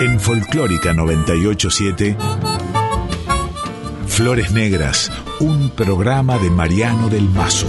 En Folclórica 987, Flores Negras, un programa de Mariano del Mazo.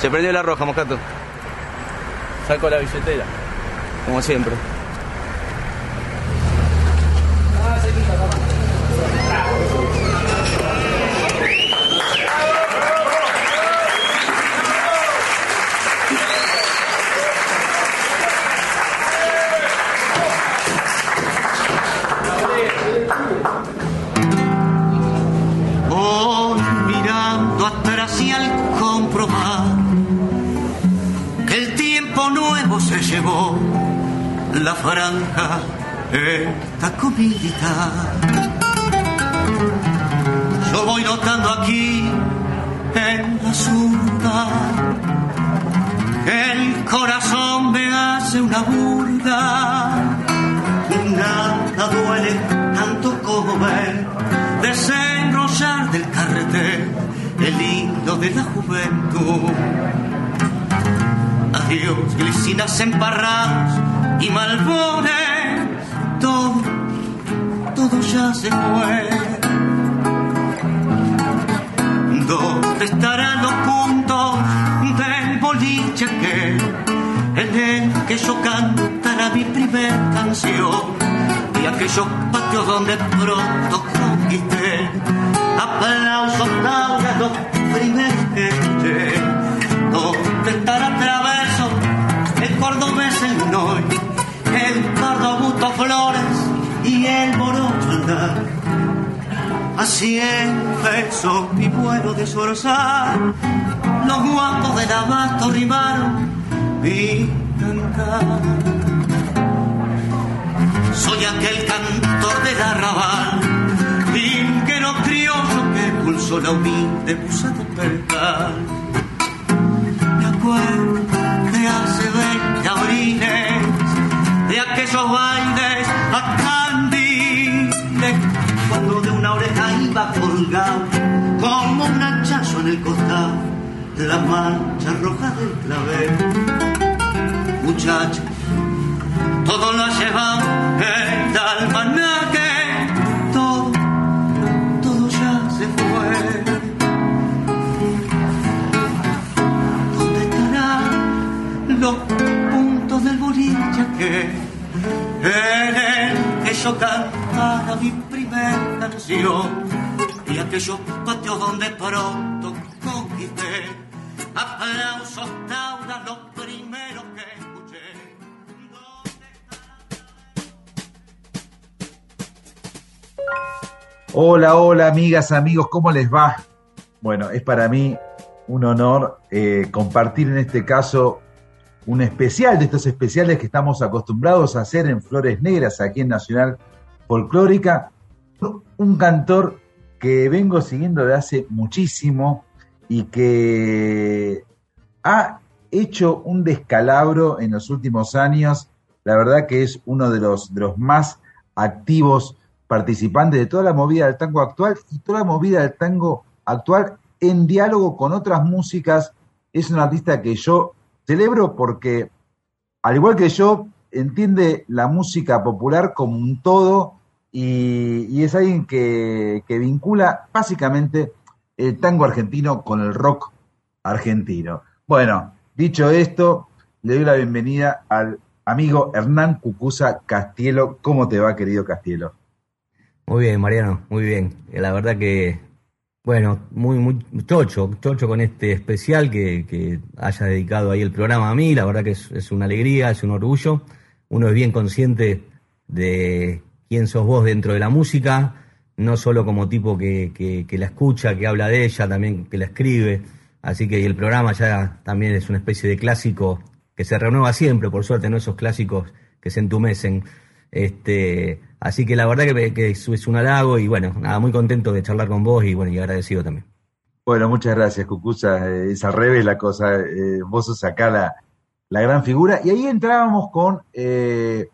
Se prendió la roja, Moscato. Saco la billetera. Como siempre. Yo voy notando aquí en la zurda el corazón me hace una burda. Nada duele tanto como ver desenrollar del carrete el hilo de la juventud. Adiós, glicinas emparrados y malbones, y aquellos patios donde pronto conquisté aplausos a los primeros que ¿Dónde estará traverso el cordobés en hoy? el pardo buto flores y el morocho andar. Así empezó mi vuelo de zorzal, los guapos del abasto rimaron mi cantar. Pulsó la humilde musa de percal. Me acuerdo de hace veinte abriles de aquellos bailes a candiles, cuando de una oreja iba colgado como un hachazo en el costado la mancha roja del clavel. Muchachos, todo lo ha yo cantara mi primer canción y aquellos patios donde pronto conquisté aplausos tauras los primeros que escuché. Hola, hola amigas, amigos, ¿cómo les va? Bueno, es para mí un honor eh, compartir en este caso un especial de estos especiales que estamos acostumbrados a hacer en Flores Negras aquí en Nacional Folclórica. Un cantor que vengo siguiendo de hace muchísimo y que ha hecho un descalabro en los últimos años. La verdad que es uno de los, de los más activos participantes de toda la movida del tango actual y toda la movida del tango actual en diálogo con otras músicas. Es un artista que yo celebro porque, al igual que yo, entiende la música popular como un todo y, es alguien que, vincula básicamente el tango argentino con el rock argentino. Bueno, dicho esto, le doy la bienvenida al amigo Hernán Cucusa Castielo. ¿Cómo te va, querido Castielo? Muy bien, Mariano, muy bien. La verdad que bueno, muy, muy chocho, chocho con este especial que, haya dedicado ahí el programa a mí, la verdad que es, una alegría, es un orgullo. Uno es bien consciente de quién sos vos dentro de la música, no solo como tipo que, la escucha, que habla de ella, también que la escribe. Así que el programa ya también es una especie de clásico que se renueva siempre, por suerte, no esos clásicos que se entumecen. Este, Así que la verdad que, es un halago y bueno, nada, muy contento de charlar con vos y bueno, y agradecido también. Bueno, muchas gracias, Cucusa. Eh, es al revés la cosa. Eh, vos sos acá la, la, gran figura. Y ahí entrábamos con eh,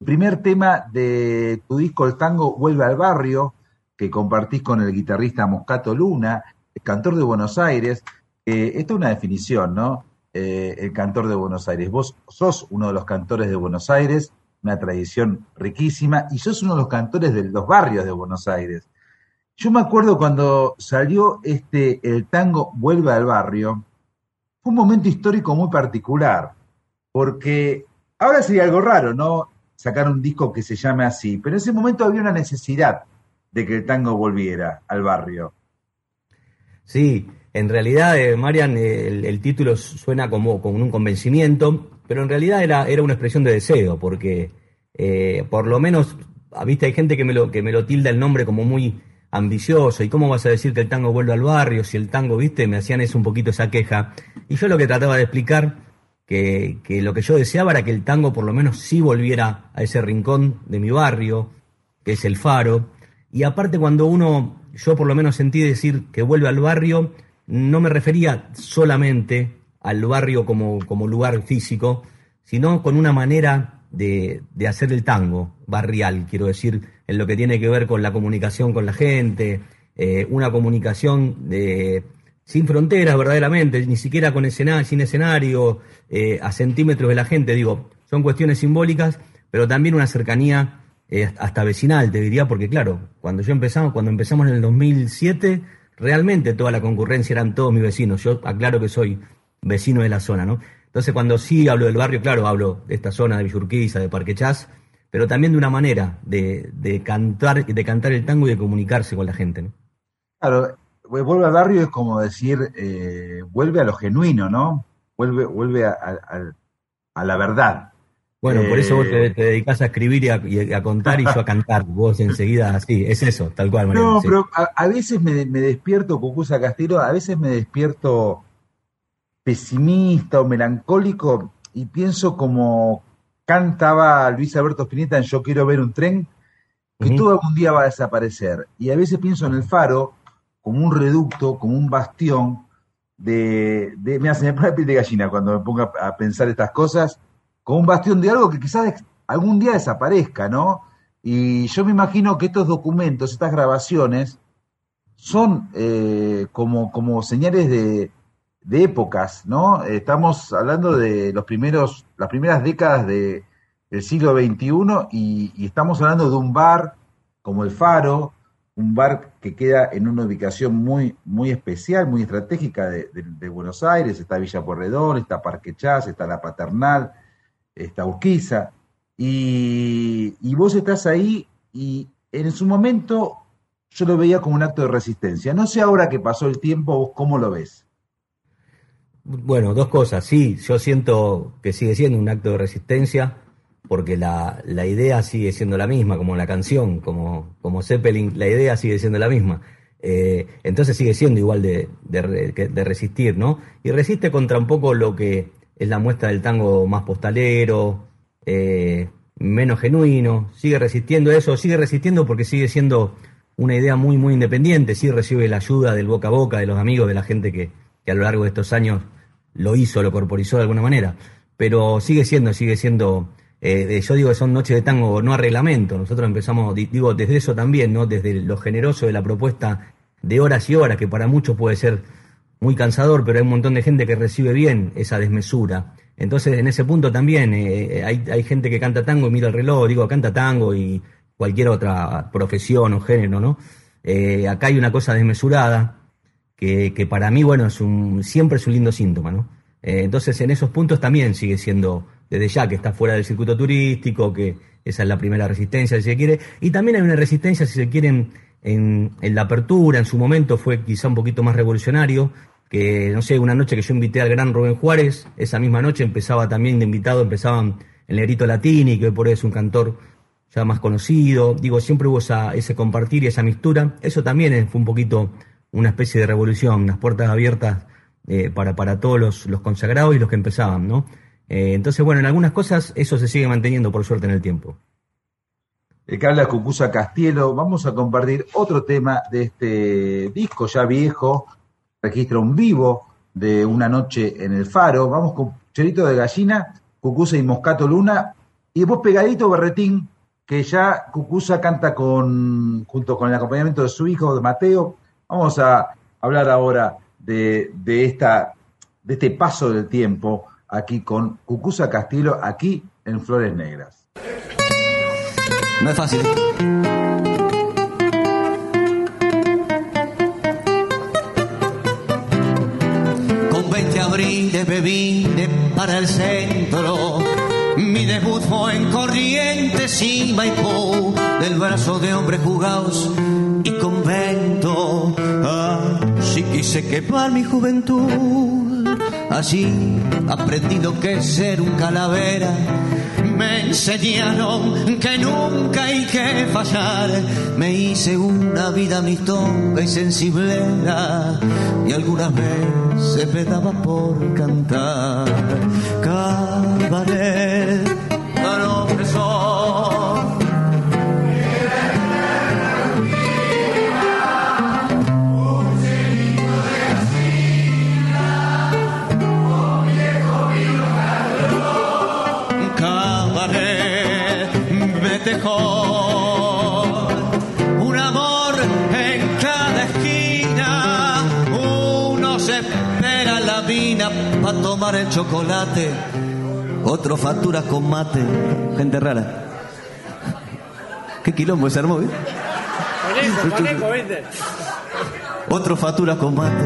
el primer tema de tu disco, el tango Vuelve al Barrio, que compartís con el guitarrista Moscato Luna, el cantor de Buenos Aires. esta es una definición, ¿no? el cantor de Buenos Aires. Vos sos uno de los cantores de Buenos Aires, una tradición riquísima, y sos uno de los cantores de los barrios de Buenos Aires. Yo me acuerdo cuando salió este el tango Vuelve al barrio, fue un momento histórico muy particular, porque ahora sería algo raro, ¿no? Sacar un disco que se llame así, pero en ese momento había una necesidad de que el tango volviera al barrio. Sí, en realidad, eh, Marian, el, título suena como con un convencimiento, pero en realidad era, era una expresión de deseo, porque eh, por lo menos, viste, hay gente que me lo, que me lo tilda el nombre como muy ambicioso, y cómo vas a decir que el tango vuelve al barrio, si el tango, viste, me hacían eso un poquito esa queja. Y yo lo que trataba de explicar, que, que lo que yo deseaba era que el tango por lo menos sí volviera a ese rincón de mi barrio, que es el faro. Y aparte cuando uno, yo por lo menos sentí decir que vuelve al barrio, no me refería solamente al barrio como, como lugar físico, sino con una manera de, de, hacer el tango barrial, quiero decir, en lo que tiene que ver con la comunicación con la gente, eh, una comunicación de, sin fronteras verdaderamente, ni siquiera con sin escenario, eh, a centímetros de la gente, digo, son cuestiones simbólicas, pero también una cercanía eh, hasta vecinal, te diría, porque claro, cuando yo empezamos, cuando empezamos en el 2007, realmente toda la concurrencia eran todos mis vecinos, yo aclaro que soy vecino de la zona, ¿no? Entonces, cuando sí hablo del barrio, claro, hablo de esta zona de Villurquiza, de Parque Chas, pero también de una manera de, de, cantar, de cantar el tango y de comunicarse con la gente. ¿no? Claro, vuelve al barrio es como decir, eh, vuelve a lo genuino, ¿no? Vuelve, vuelve a, la verdad. Bueno, por eso vos te, eh, dedicas a escribir y a, contar y yo a cantar. Vos enseguida, sí, es eso, tal cual. no, pero a, veces me, me despierto, Cucusa Castillo, a veces me despierto pesimista o melancólico y pienso como cantaba Luis Alberto Spinetta en Yo quiero ver un tren, que todo algún día va a desaparecer. Y a veces pienso en el faro como un reducto, como un bastión de... de mira, se me pone la piel de gallina cuando me pongo a, pensar estas cosas, como un bastión de algo que quizás algún día desaparezca, ¿no? Y yo me imagino que estos documentos, estas grabaciones, son eh, como, como señales de, de épocas, ¿no? Estamos hablando de los primeros, las primeras décadas de, del siglo XXI y, estamos hablando de un bar como el Faro, un bar que queda en una ubicación muy, muy especial, muy estratégica de, Buenos Aires, está Villa Porredón, está Parque Chas, está La Paternal, está Urquiza, y, y vos estás ahí y en su momento yo lo veía como un acto de resistencia. No sé ahora que pasó el tiempo, vos cómo lo ves. Bueno, dos cosas. Sí, yo siento que sigue siendo un acto de resistencia porque la, la idea sigue siendo la misma, como la canción, como, como Zeppelin, la idea sigue siendo la misma. Eh, entonces sigue siendo igual de, de, resistir, ¿no? Y resiste contra un poco lo que es la muestra del tango más postalero, eh, menos genuino, sigue resistiendo eso, sigue resistiendo porque sigue siendo una idea muy, muy independiente, sí recibe la ayuda del boca a boca, de los amigos, de la gente que, que a lo largo de estos años lo hizo, lo corporizó de alguna manera, pero sigue siendo, sigue siendo, eh, yo digo que son noches de tango no a reglamento, nosotros empezamos, digo, desde eso también, ¿no? Desde lo generoso de la propuesta de horas y horas, que para muchos puede ser muy cansador, pero hay un montón de gente que recibe bien esa desmesura. Entonces, en ese punto también eh, eh, hay, hay gente que canta tango y mira el reloj, digo, canta tango y cualquier otra profesión o género, ¿no? acá hay una cosa desmesurada, que, para mí, bueno, es un, siempre es un lindo síntoma, ¿no? Eh, entonces, en esos puntos también sigue siendo, desde ya que está fuera del circuito turístico, que esa es la primera resistencia, si se quiere, y también hay una resistencia, si se quiere, en, la apertura, en su momento fue quizá un poquito más revolucionario, que, no sé, una noche que yo invité al gran Rubén Juárez, esa misma noche empezaba también de invitado, empezaban el Negrito Latini, que hoy por hoy es un cantor ya más conocido, digo, siempre hubo esa, ese compartir y esa mistura, eso también fue un poquito una especie de revolución, unas puertas abiertas eh, para, para todos los, los, consagrados y los que empezaban, ¿no? Eh, entonces, bueno, en algunas cosas eso se sigue manteniendo por suerte en el tiempo. el que habla Cucusa Castielo. Vamos a compartir otro tema de este disco ya viejo, registra un vivo de una noche en el faro. Vamos con Cherito de Gallina, Cucusa y Moscato Luna, y después pegadito Berretín, que ya Cucusa canta con, junto con el acompañamiento de su hijo, de Mateo. Vamos a hablar ahora de, de, esta, de este paso del tiempo aquí con Cucusa Castillo, aquí en Flores Negras. No es fácil. Con 20 abriles me vine para el centro. Mi debut fue en Corrientes y Maipú, del brazo de hombres jugados y convento. Así quise quemar mi juventud. Así aprendí lo que ser un calavera. Me enseñaron que nunca hay que fallar. Me hice una vida amistosa y sensiblera. Y algunas veces me daba por cantar. Cabaret, tomar el chocolate, otro factura con mate. Gente rara. Qué quilombo se armó, ¿eh? Otro factura con mate,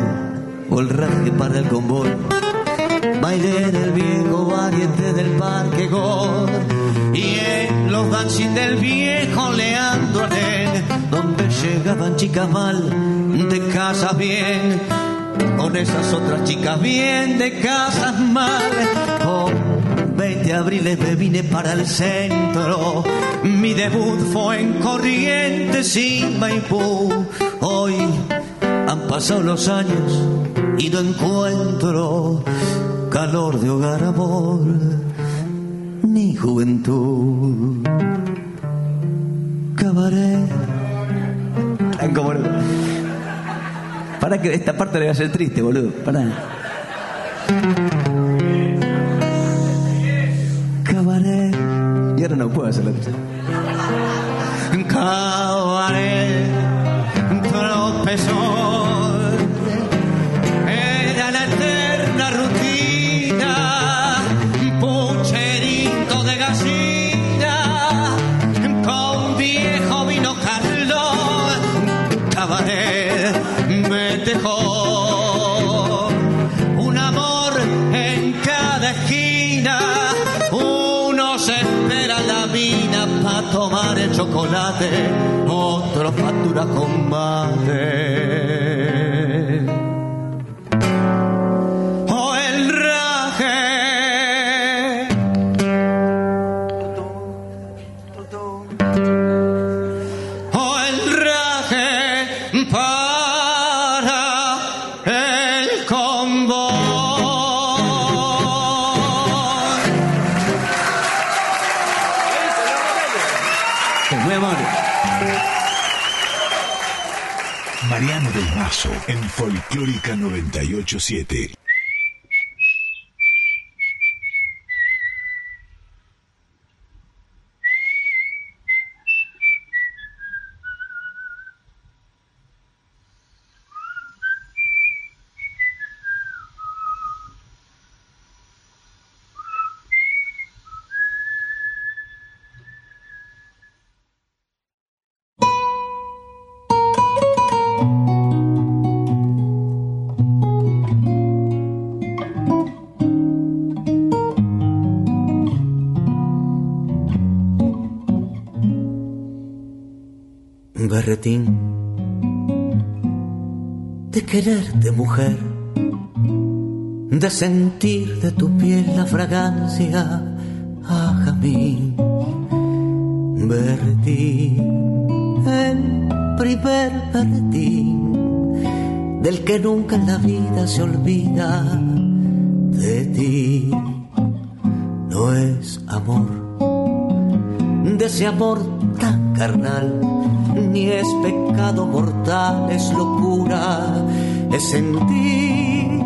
o el raje para el convoy. Baile del viejo variante del parque Gol y en los dancing del viejo Leandro Arén, donde llegaban chicas mal de casas bien, con esas otras chicas bien de casas mal. Con 20 abriles me vine para el centro, mi debut fue en Corrientes y Maipú. Hoy han pasado los años y no encuentro calor de hogar, amor, ni juventud. Cabaret. Para que esta parte le va a ser triste, boludo. Para. Cabaret. Y ahora no puedo hacer la cosa. Cabaret. 987. Berretín de quererte mujer, de sentir de tu piel la fragancia a jazmín. Berretín, el primer berretín, del que nunca en la vida se olvida de ti. No es amor de ese amor tan carnal. Ni es pecado mortal, es locura, es sentir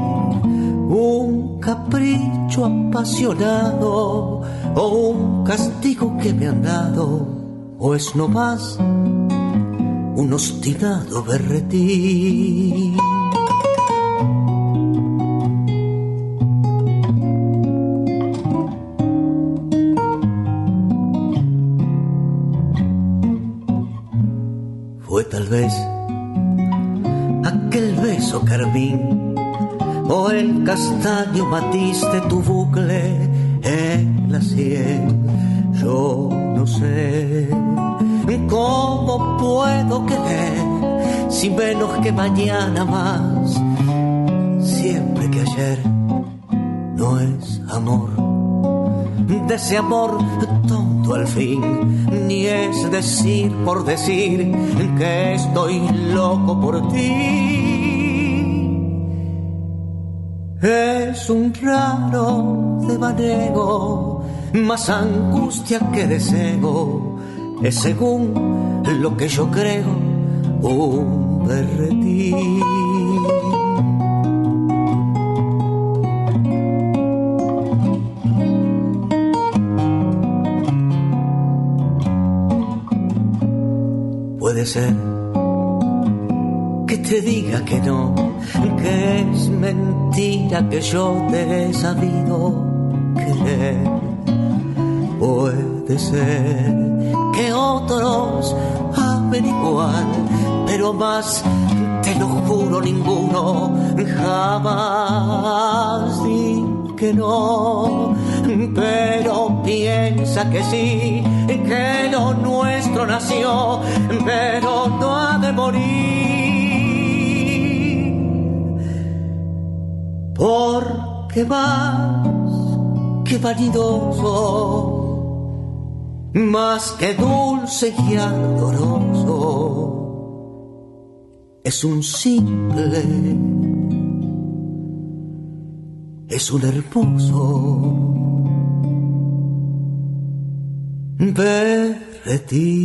un capricho apasionado o un castigo que me han dado, o es no más un obstinado berretín. Matiz de tu bucle en la sien. Yo no sé cómo puedo querer si menos que mañana más. Siempre que ayer no es amor, de ese amor tonto al fin, ni es decir por decir que estoy loco por ti. Es un raro devaneo, más angustia que deseo, es según lo que yo creo un berretín. Puede ser que te diga que no, mentira que yo te he sabido querer. Puede ser que otros amen igual, pero más, te lo juro, ninguno jamás di que no. Pero piensa que sí, que lo nuestro nació, pero no ha de morir. Porque más que vanidoso. Más que dulce y ardoroso, es un simple, es un hermoso. Berretín.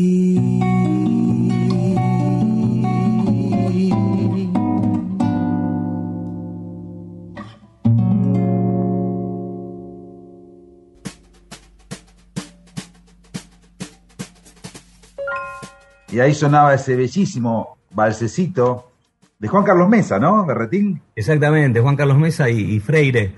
Y ahí sonaba ese bellísimo balsecito de Juan Carlos Mesa, ¿no? Berretín. Exactamente, Juan Carlos Mesa y, y Freire.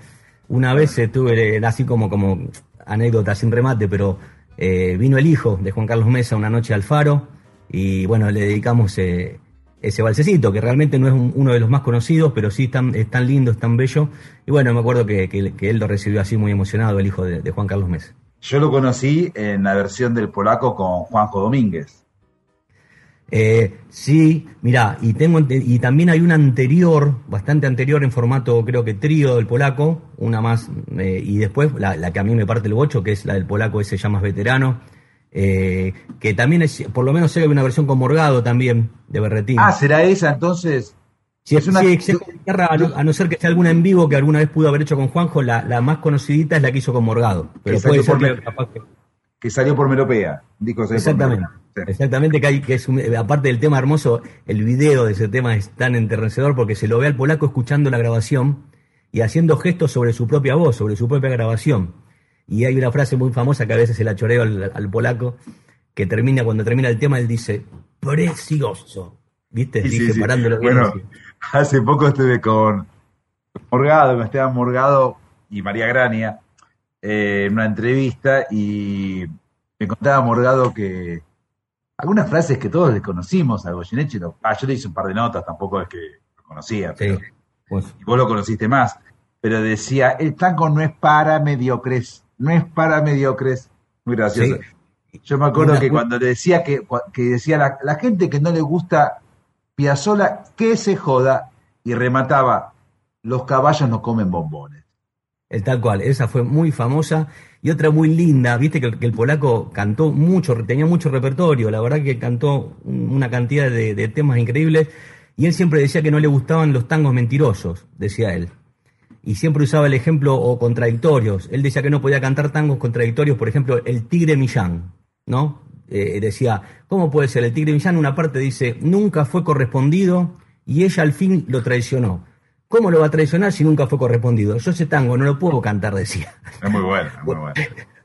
Una vez eh, tuve, así como, como anécdota sin remate, pero eh, vino el hijo de Juan Carlos Mesa una noche al faro y bueno, le dedicamos eh, ese balsecito, que realmente no es un- uno de los más conocidos, pero sí es tan, es tan lindo, es tan bello. Y bueno, me acuerdo que, que- que él lo recibió así muy emocionado, el hijo de, de Juan Carlos Mesa. Yo lo conocí en la versión del polaco con Juanjo Domínguez. Eh, sí, mira, y tengo y también hay una anterior, bastante anterior en formato creo que trío del polaco, una más, eh, y después la, la que a mí me parte el bocho, que es la del polaco ese ya más veterano, eh, que también es, por lo menos sé que hay una versión con Morgado también, de Berretín. Ah, ¿será esa entonces? Sí, es una- sí, guitarra, a no, a no ser que sea alguna en vivo que alguna vez pudo haber hecho con Juanjo, la, la más conocidita es la que hizo con Morgado. Pero Que puede salió ser por que que- salió por Melopea. Dijo por Exactamente, Melopea. Exactamente que hay que es un- aparte del tema hermoso, el video de ese tema es tan enternecedor porque se lo ve al polaco escuchando la grabación y haciendo gestos sobre su propia voz, sobre su propia grabación. Y hay una frase muy famosa que a veces se la choreo al, al polaco, que termina, cuando termina el tema, él dice, precioso. ¿Viste? Sí, sí, Dije sí. bien Bueno, hace poco estuve con Morgado, con Esteban Morgado y María Grania eh, en una entrevista y me contaba Morgado que algunas frases que todos le conocimos a Goyeneche, lo- ah, yo le hice un par de notas, tampoco es que lo conocía, Sí, pero- pues, y vos lo conociste más, pero decía, el tango no es para mediocres, no es para mediocres, muy gracioso. sí. Yo me acuerdo Una- que cuando le decía que, que decía la, la gente que no le gusta Piazzola, que se joda, y remataba, los caballos no comen bombones. El tal cual, esa fue muy famosa y otra muy linda, viste que, el- polaco cantó mucho, tenía mucho repertorio, la verdad que cantó un- una cantidad de, temas increíbles y él siempre decía que no le gustaban los tangos mentirosos, decía él. Y siempre usaba el ejemplo o contradictorios. Él decía que no podía cantar tangos contradictorios, por ejemplo, El Tigre Millán. ¿no? Eh, decía, ¿cómo puede ser? El Tigre Villano, una parte dice, nunca fue correspondido y ella al fin lo traicionó. ¿Cómo lo va a traicionar si nunca fue correspondido? Yo ese tango no lo puedo cantar, decía. Es muy bueno, es muy bueno.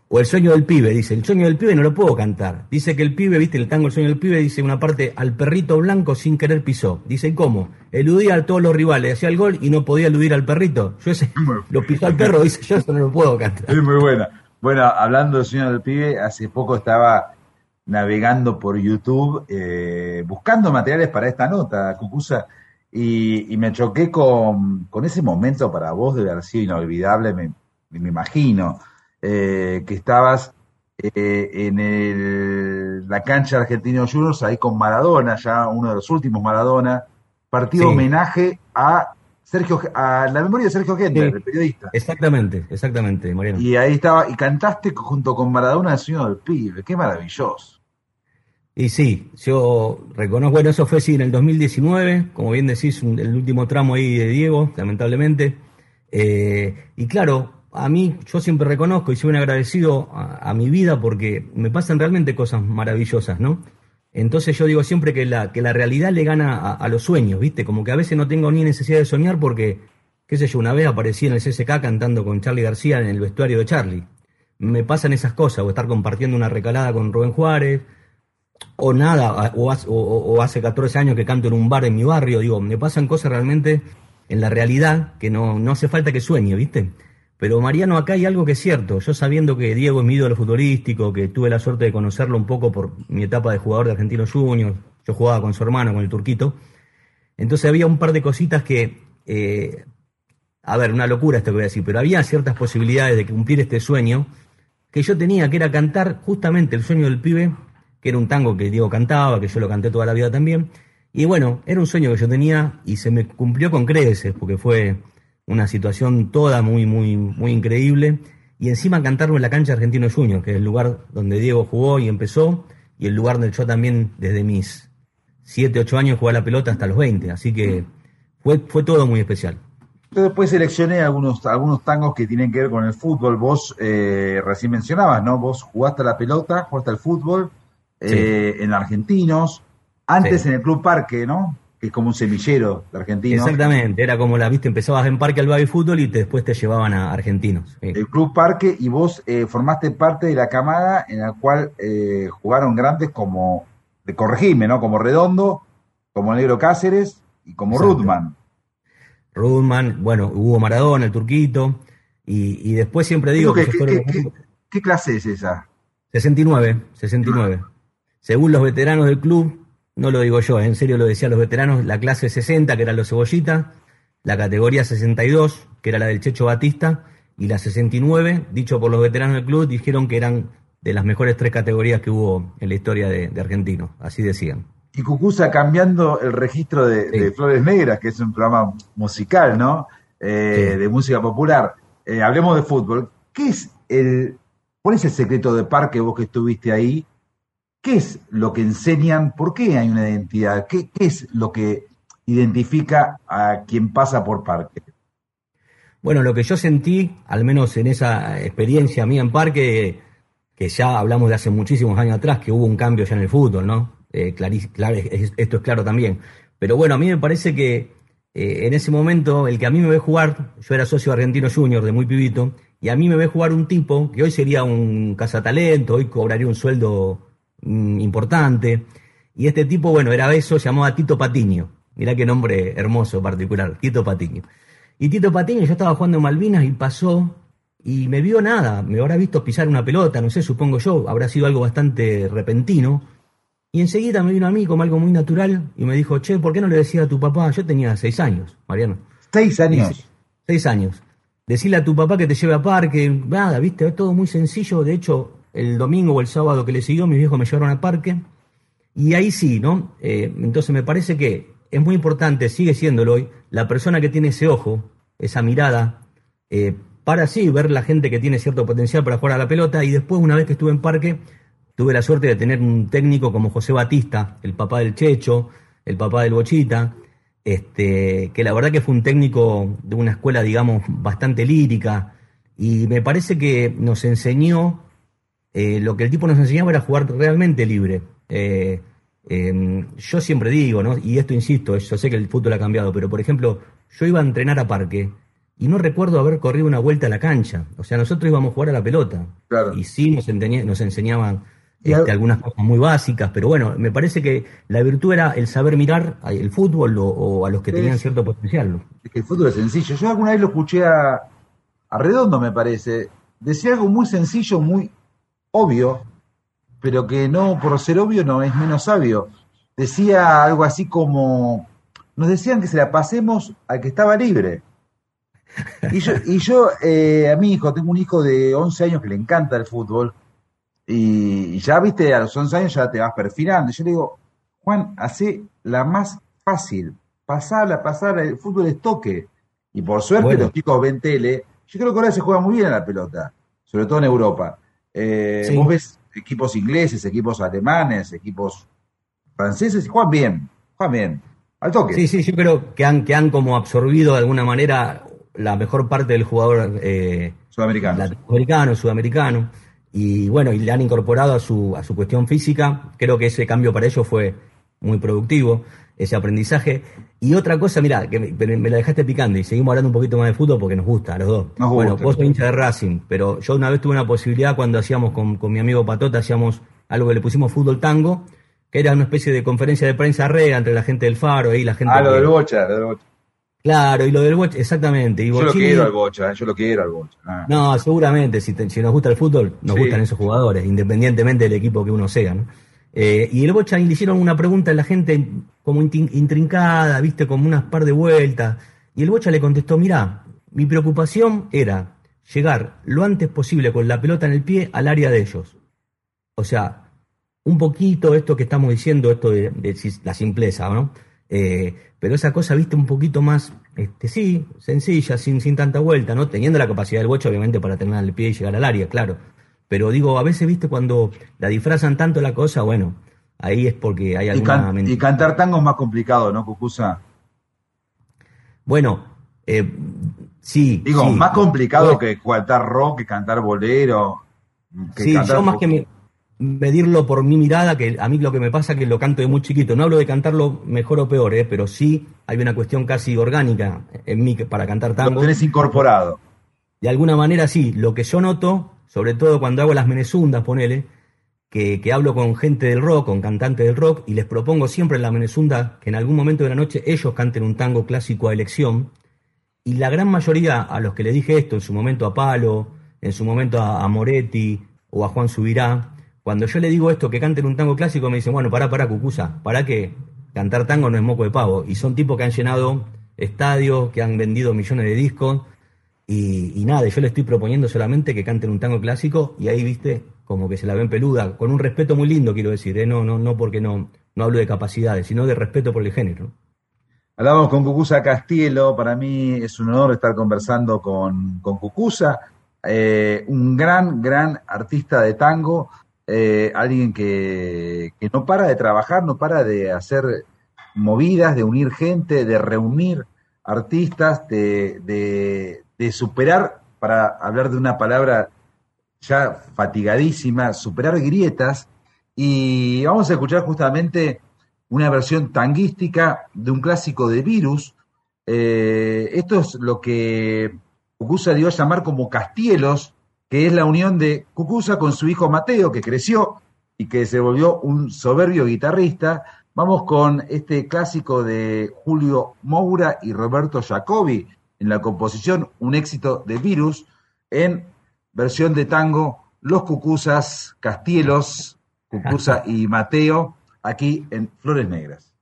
O el sueño del pibe, dice, el sueño del pibe no lo puedo cantar. Dice que el pibe, viste, el tango El sueño del pibe, dice una parte, al perrito blanco sin querer pisó. Dice, ¿cómo? Eludía a todos los rivales, hacía el gol y no podía eludir al perrito. Yo ese, lo pisó al perro, dice, yo eso no lo puedo cantar. Es muy buena. Bueno, hablando del sueño del pibe, hace poco estaba navegando por YouTube eh, buscando materiales para esta nota, Cucusa, y, y me choqué con, con, ese momento para vos de haber sido inolvidable, me, me imagino eh, que estabas eh, en el, la cancha de Argentinos Juniors, ahí con Maradona, ya uno de los últimos Maradona, partido sí. homenaje a Sergio, a la memoria de Sergio Gente, sí. el periodista. Exactamente, exactamente, Mariano. Y ahí estaba, y cantaste junto con Maradona el sueño del pibe, qué maravilloso. Y sí, yo reconozco, bueno, eso fue sí en el 2019, como bien decís, el último tramo ahí de Diego, lamentablemente. Eh, y claro, a mí, yo siempre reconozco y soy un agradecido a, a, mi vida porque me pasan realmente cosas maravillosas, ¿no? Entonces yo digo siempre que la, que la realidad le gana a, a, los sueños, ¿viste? Como que a veces no tengo ni necesidad de soñar porque, qué sé yo, una vez aparecí en el CSK cantando con Charlie García en el vestuario de Charlie. Me pasan esas cosas, o estar compartiendo una recalada con Rubén Juárez, o nada, o, o, o hace 14 años que canto en un bar en mi barrio, digo, me pasan cosas realmente en la realidad que no, no hace falta que sueñe, ¿viste? Pero Mariano, acá hay algo que es cierto. Yo sabiendo que Diego es mi ídolo futbolístico, que tuve la suerte de conocerlo un poco por mi etapa de jugador de Argentinos Juniors, yo jugaba con su hermano, con el turquito. Entonces había un par de cositas que, eh, a ver, una locura esto que voy a decir, pero había ciertas posibilidades de cumplir este sueño que yo tenía, que era cantar justamente el sueño del pibe, que era un tango que Diego cantaba, que yo lo canté toda la vida también. Y bueno, era un sueño que yo tenía y se me cumplió con creces, porque fue una situación toda muy, muy, muy increíble. Y encima cantarlo en la cancha Argentino Junior, que es el lugar donde Diego jugó y empezó, y el lugar donde yo también desde mis 7, 8 años jugué la pelota hasta los 20. Así que fue, fue todo muy especial. Yo después seleccioné algunos, algunos tangos que tienen que ver con el fútbol. Vos eh, recién mencionabas, ¿no? Vos jugaste a la pelota, jugaste al fútbol eh, en Argentinos, antes sí. en el Club Parque, ¿no? que es como un semillero de argentinos. Exactamente, era como la viste, empezabas en Parque al baby fútbol y te, después te llevaban a argentinos. Sí. El Club Parque y vos eh, formaste parte de la camada en la cual eh, jugaron grandes como, de corregime, ¿no? Como Redondo, como Negro Cáceres y como Exacto. Rudman. Rudman, bueno, hubo Maradona, el turquito, y, y después siempre digo que... ¿qué, qué, qué, clase es esa? 69, 69. Según los veteranos del club, no lo digo yo, en serio lo decían los veteranos, la clase 60, que era los cebollitas, la categoría 62, que era la del Checho Batista, y la 69, dicho por los veteranos del club, dijeron que eran de las mejores tres categorías que hubo en la historia de, de Argentino, así decían. Y Cucusa cambiando el registro de, sí. de, Flores Negras, que es un programa musical, ¿no? Eh, sí. De música popular. Eh, hablemos de fútbol. ¿Qué es el, cuál es el secreto de Parque vos que estuviste ahí? ¿Qué es lo que enseñan? ¿Por qué hay una identidad? ¿Qué, es lo que identifica a quien pasa por Parque? Bueno, lo que yo sentí, al menos en esa experiencia mía en Parque, que ya hablamos de hace muchísimos años atrás, que hubo un cambio ya en el fútbol, ¿no? Eh, esto es claro también. Pero bueno, a mí me parece que eh, en ese momento, el que a mí me ve jugar, yo era socio argentino junior de muy pibito, y a mí me ve jugar un tipo que hoy sería un cazatalento, hoy cobraría un sueldo Mm, importante. Y este tipo, bueno, era eso, se llamaba Tito Patiño. Mirá qué nombre hermoso, particular, Tito Patiño. Y Tito Patiño, yo estaba jugando en Malvinas y pasó y me vio nada, me habrá visto pisar una pelota, no sé, supongo yo, habrá sido algo bastante repentino. Y enseguida me vino a mí como algo muy natural y me dijo, che, ¿por qué no le decía a tu papá? Yo tenía seis años, Mariano. ¿Seis años? Seis años. Decirle a tu papá que te lleve a parque, nada, viste, es todo muy sencillo. De hecho, el domingo o el sábado que le siguió, mis viejos me llevaron al parque. Y ahí sí, ¿no? Eh, entonces me parece que es muy importante, sigue siéndolo hoy, la persona que tiene ese ojo, esa mirada, eh, para así ver la gente que tiene cierto potencial para jugar a la pelota. Y después, una vez que estuve en parque, tuve la suerte de tener un técnico como José Batista, el papá del Checho, el papá del Bochita, este, que la verdad que fue un técnico de una escuela, digamos, bastante lírica. Y me parece que nos enseñó eh, lo que el tipo nos enseñaba era jugar realmente libre. Eh, em, yo siempre digo, ¿no? y esto insisto, yo sé que el fútbol ha cambiado, pero por ejemplo, yo iba a entrenar a parque y no recuerdo haber corrido una vuelta a la cancha. O sea, nosotros íbamos a jugar a la pelota. Claro. Y sí nos, enseñaban este, algunas cosas muy básicas, pero bueno, me parece que la virtud era el saber mirar el fútbol o, o a los que tenían cierto potencial. Es que el fútbol es sencillo. Yo alguna vez lo escuché a, a Redondo, me parece. Decía algo muy sencillo, muy obvio, pero que no, por ser obvio, no es menos sabio. Decía algo así como, nos decían que se la pasemos al que estaba libre. Y yo, y yo eh, a mi hijo, tengo un hijo de 11 años que le encanta el fútbol, y, y ya, viste, a los 11 años ya te vas perfilando. Y yo le digo, Juan, hace la más fácil, pasarla, pasarla, el fútbol es toque. Y por suerte Bueno. los chicos ven tele. Yo creo que ahora se juega muy bien a la pelota, sobre todo en Europa. Eh, Sí. Vos ves equipos ingleses, equipos alemanes, equipos franceses, y juegan bien, juegan bien, al toque. Sí, sí, yo creo que han, que han como absorbido de alguna manera la mejor parte del jugador eh, Sudamericanos. latinoamericano, sudamericano, y bueno, y le han incorporado a su, a su cuestión física. Creo que ese cambio para ellos fue muy productivo, ese aprendizaje. Y otra cosa, mira, que me, me la dejaste picando y seguimos hablando un poquito más de fútbol porque nos gusta a los dos. Nos bueno, gusta. vos sos hincha de Racing, pero yo una vez tuve una posibilidad cuando hacíamos con, con mi amigo Patota, hacíamos algo que le pusimos fútbol tango, que era una especie de conferencia de prensa rega entre la gente del Faro ahí, la gente Ah, lo que- del Bocha, lo del Bocha. Claro, y lo del Bocha, exactamente. Y Yo lo quiero al Bocha, eh, yo lo quiero al Bocha. Ah. no, seguramente, si, te- si nos gusta el fútbol, nos Sí. gustan esos jugadores, independientemente del equipo que uno sea. ¿no? Eh, y el Bocha le hicieron una pregunta a la gente como intrincada, viste, como unas par de vueltas. Y el Bocha le contestó, mirá, mi preocupación era llegar lo antes posible con la pelota en el pie al área de ellos. O sea, un poquito esto que estamos diciendo, esto de, la simpleza, ¿no? Eh, pero esa cosa, viste, un poquito más, este, sí, sencilla, sin, sin tanta vuelta, ¿no? Teniendo la capacidad del bocho, obviamente, para tener el pie y llegar al área, claro. Pero digo, a veces, viste, cuando la disfrazan tanto la cosa, bueno, ahí es porque hay Y, alguna y mentira. cantar tango es más complicado, ¿no, Cucusa? Bueno, eh, sí. Digo, sí. más complicado Pues, que cantar rock, que cantar bolero. Que Sí, cantar yo más que me- medirlo por mi mirada, que a mí lo que me pasa es que lo canto de muy chiquito. No hablo de cantarlo mejor o peor, ¿eh? pero sí hay una cuestión casi orgánica en mí para cantar Lo tango. tenés incorporado. De alguna manera sí, lo que yo noto, sobre todo cuando hago las menezundas, ponele, que, que hablo con gente del rock, con cantantes del rock, y les propongo siempre en la menezunda que en algún momento de la noche ellos canten un tango clásico a elección, y la gran mayoría a los que le dije esto, en su momento a Palo, en su momento a, a Moretti o a Juan Subirá, cuando yo le digo esto, que canten un tango clásico, me dicen, bueno, pará, pará, Cucusa, para que cantar tango no es moco de pavo. Y son tipos que han llenado estadios, que han vendido millones de discos, y, nada, yo le estoy proponiendo solamente que canten un tango clásico, y ahí, viste, como que se la ven peluda, con un respeto muy lindo, quiero decir, ¿eh? no, no, no porque no, no hablo de capacidades, sino de respeto por el género. Hablamos con Cucusa Castielo, para mí es un honor estar conversando con, con Cucusa, eh, un gran, gran artista de tango, eh, alguien que, que no para de trabajar, no para de hacer movidas, de unir gente, de reunir artistas, de, de superar, para hablar de una palabra ya fatigadísima, superar grietas. Y vamos a escuchar justamente una versión tanguística de un clásico de Virus. Eh, esto es lo que Cucusa dio a llamar como Castielos, que es la unión de Cucusa con su hijo Mateo, que creció y que se volvió un soberbio guitarrista. Vamos con este clásico de Julio Moura y Roberto Jacobi en la composición Un éxito de Virus en versión de tango Los Cucusas, Castielos, Cucusa y Mateo, aquí en Flores Negras.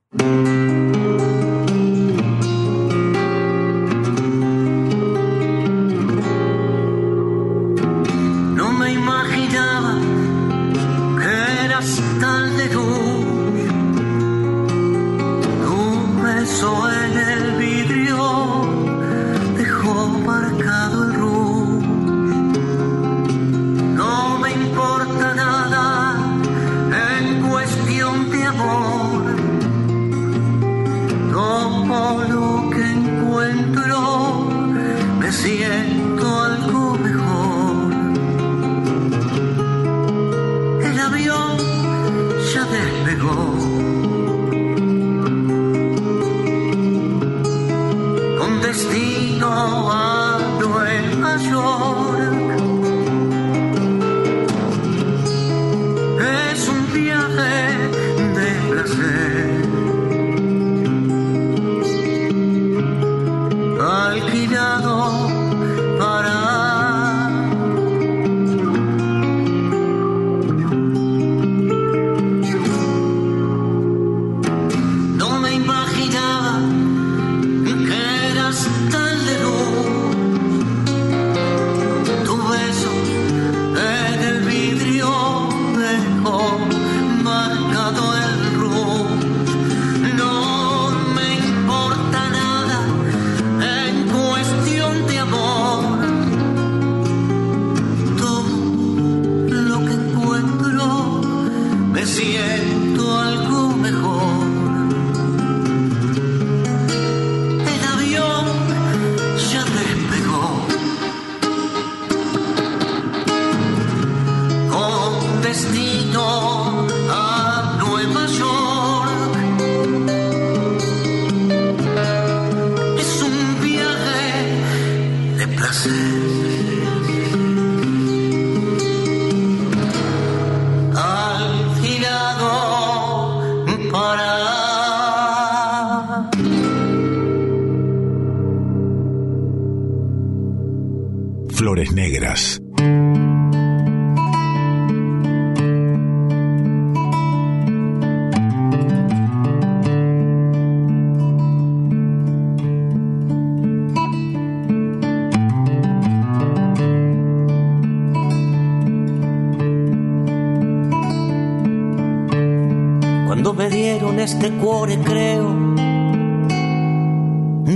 Este cuore creo.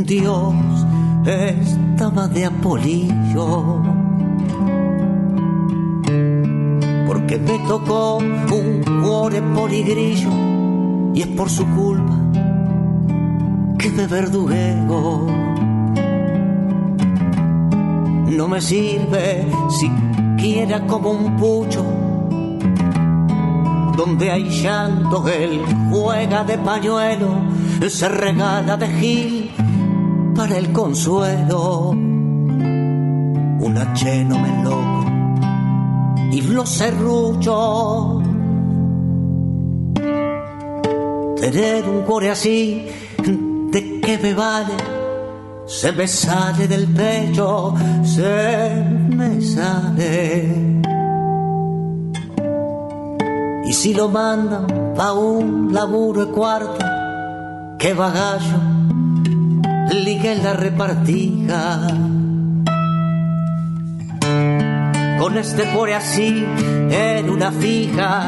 Dios estaba de apolillo. Porque me tocó un cuore poligrillo Y es por su culpa que me verdugueo No me sirve siquiera como un pucho donde hay llanto, él juega de pañuelo, se regala de gil para el consuelo. Un acheno me loco y los serruchos. Tener un core así, ¿de qué me vale? Se me sale del pecho, se me sale. Si lo mandan pa' un laburo de cuarta, que bagallo, ligue la repartija. Con este core así, en una fija,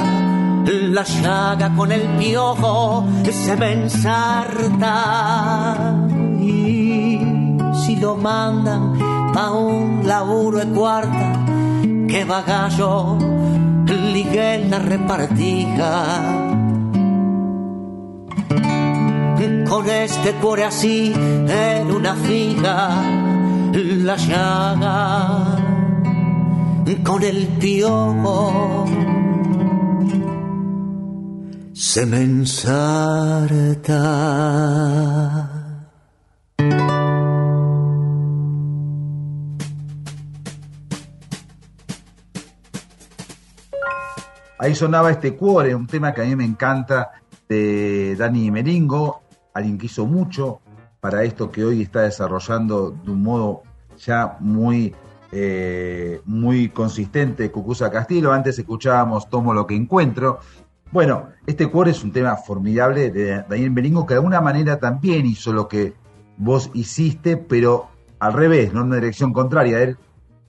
la llaga con el piojo se me ensarta. Y si lo mandan pa' un laburo de cuarta, que bagallo, ligue la repartija. Con este cuore así en una fija, la llaga con el piojo se me. Ahí sonaba este cuore, un tema que a mí me encanta de Dani Meringo, alguien que hizo mucho para esto que hoy está desarrollando de un modo ya muy, eh, muy consistente Cucusa Castillo. Antes escuchábamos Tomo lo que encuentro. Bueno, este cuore es un tema formidable de Daniel Meringo que de alguna manera también hizo lo que vos hiciste, pero al revés, no en una dirección contraria. Él,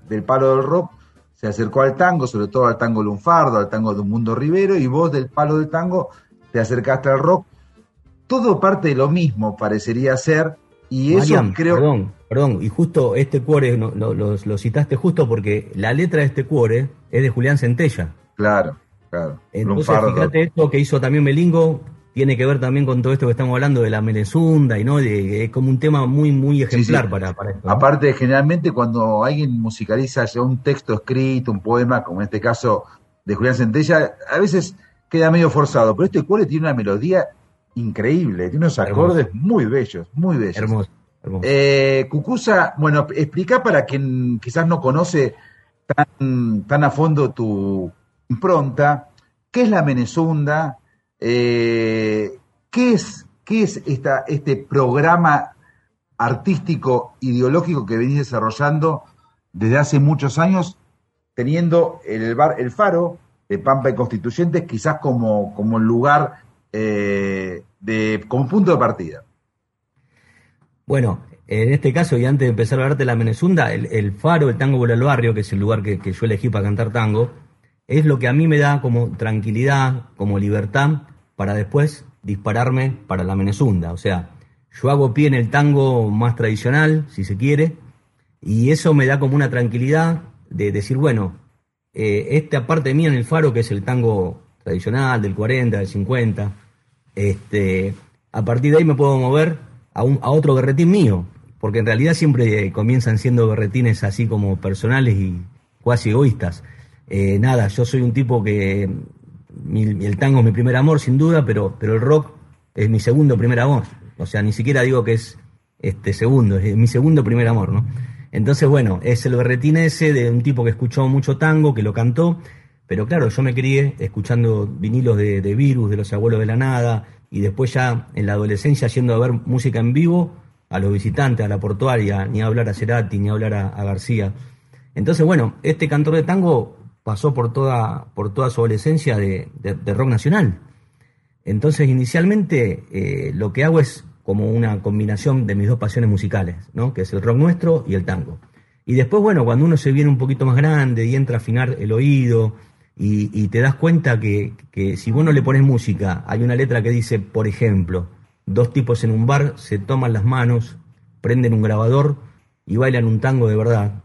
del palo del rock, se acercó al tango, sobre todo al tango lunfardo, al tango de un mundo rivero, y vos del palo del tango te acercaste al rock. Todo parte de lo mismo, parecería ser, y eso creo... Perdón, perdón, y justo este cuore, lo- lo citaste justo porque la letra de este cuore es de Julián Centella. Claro, claro. Entonces, lunfardo. fíjate esto que hizo también Melingo, tiene que ver también con todo esto que estamos hablando de la melezunda y no, de, es como un tema muy, muy ejemplar sí. Para, para esto. ¿no? Aparte, generalmente cuando alguien musicaliza ya un texto escrito, un poema, como en este caso de Julián Centella, a veces queda medio forzado, pero este cuore tiene una melodía increíble, tiene unos Hermoso. acordes muy bellos, muy bellos. hermoso, hermoso. Eh, Cucusa, bueno, explica para quien quizás no conoce tan, tan a fondo tu impronta, ¿qué es la Menezunda? Eh, ¿qué es, qué es este programa artístico ideológico que venís desarrollando desde hace muchos años, teniendo el bar El Faro de Pampa y Constituyentes quizás como, como lugar eh, de, como punto de partida? Bueno, en este caso, y antes de empezar a hablarte de la Menezunda, el, el faro, el tango por el barrio, que es el lugar que, que yo elegí para cantar tango, es lo que a mí me da como tranquilidad, como libertad, para después dispararme para la Menezunda. O sea, yo hago pie en el tango más tradicional, si se quiere, y eso me da como una tranquilidad de decir, bueno, eh, esta parte mía en el faro, que es el tango tradicional del 40, del 50, este, a partir de ahí me puedo mover a, un, a otro berretín mío, porque en realidad siempre comienzan siendo berretines así como personales y cuasi egoístas. Eh, nada, yo soy un tipo que el tango es mi primer amor, sin duda, pero, pero el rock es mi segundo primer amor. O sea, ni siquiera digo que es este segundo, es mi segundo primer amor, ¿no? Entonces, bueno, es el berretín ese de un tipo que escuchó mucho tango, que lo cantó, pero claro, yo me crié escuchando vinilos de, Virus, de Los Abuelos de la Nada, y después ya en la adolescencia yendo a ver música en vivo a los visitantes, a la portuaria, ni a hablar a Cerati, ni a hablar a, García. Entonces, bueno, este cantor de tango pasó por toda, por toda su adolescencia de, rock nacional. Entonces, inicialmente, eh, lo que hago es como una combinación de mis dos pasiones musicales, ¿no? que es el rock nuestro y el tango. Y después, bueno, cuando uno se viene un poquito más grande y entra a afinar el oído y, te das cuenta que, si vos no le pones música, hay una letra que dice, por ejemplo, dos tipos en un bar se toman las manos, prenden un grabador y bailan un tango de verdad.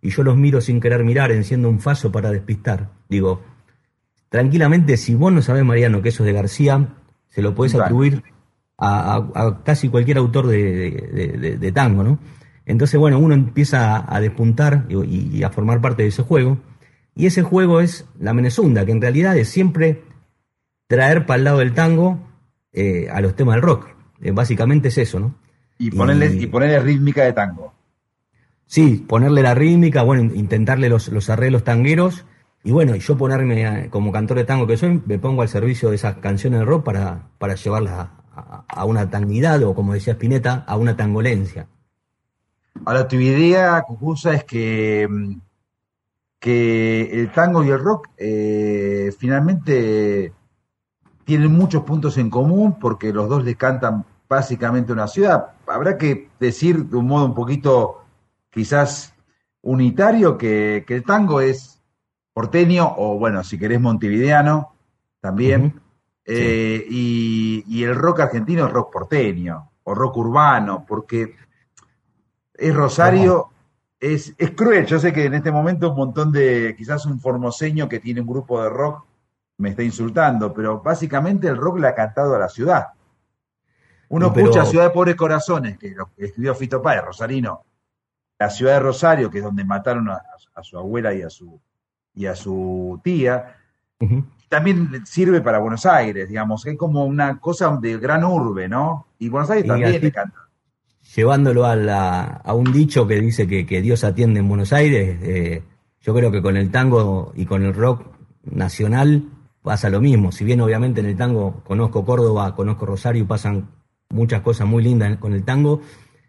Y yo los miro sin querer mirar, enciendo un faso para despistar. Digo, tranquilamente, si vos no sabés, Mariano, que eso es de García, se lo podés atribuir a, casi cualquier autor de, tango, ¿no? Entonces, bueno, uno empieza a despuntar y, a formar parte de ese juego. Y ese juego es la Menezunda, que en realidad es siempre traer para el lado del tango eh, a los temas del rock. Eh, básicamente es eso, ¿no? Y ponerle, y, ponerle rítmica de tango. Sí, ponerle la rítmica, bueno, intentarle los, los arreglos tangueros. Y bueno, yo ponerme como cantor de tango que soy, me pongo al servicio de esas canciones de rock para, para llevarlas a, una tanguidad o, como decía Spinetta, a una tangolencia. Ahora, tu idea, Cucusa, es que, mm, que el tango y el rock eh, finalmente tienen muchos puntos en común porque los dos le cantan básicamente una ciudad. Habrá que decir de un modo un poquito quizás unitario que, el tango es porteño o bueno, si querés montevideano también. Eh, y, el rock argentino es rock porteño o rock urbano, porque es Rosario, es, es cruel. Yo sé que en este momento un montón de, quizás un formoseño que tiene un grupo de rock me está insultando, pero básicamente el rock le ha cantado a la ciudad. Uno escucha Ciudad de Pobres Corazones, que lo escribió Fito Páez, Rosarino, la ciudad de Rosario, que es donde mataron a, su abuela y a su, y a su tía, también sirve para Buenos Aires, digamos, es como una cosa de gran urbe, ¿no? Y Buenos Aires también le canta. Llevándolo a, a, un dicho que dice que, Dios atiende en Buenos Aires, eh, yo creo que con el tango y con el rock nacional pasa lo mismo. Si bien obviamente en el tango conozco Córdoba, conozco Rosario, pasan muchas cosas muy lindas con el tango,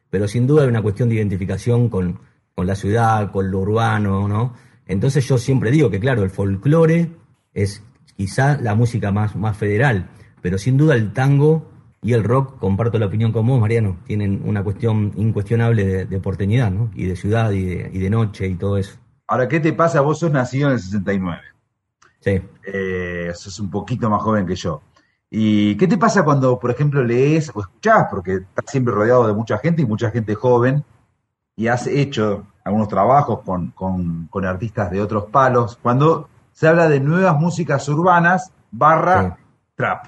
pero sin duda hay una cuestión de identificación con, con la ciudad, con lo urbano, ¿no? Entonces yo siempre digo que, claro, el folclore es quizá la música más, más federal, pero sin duda el tango y el rock, comparto la opinión con vos, Mariano, tienen una cuestión incuestionable de, de porteñidad, ¿no? Y de ciudad y de, y de, noche y todo eso. Ahora, ¿qué te pasa? Vos sos nacido en el 69. Sí. Eh, sos un poquito más joven que yo. ¿Y qué te pasa cuando, por ejemplo, lees o escuchás? Porque estás siempre rodeado de mucha gente y mucha gente joven y has hecho algunos trabajos con, con, con artistas de otros palos. Cuando se habla de nuevas músicas urbanas barra trap.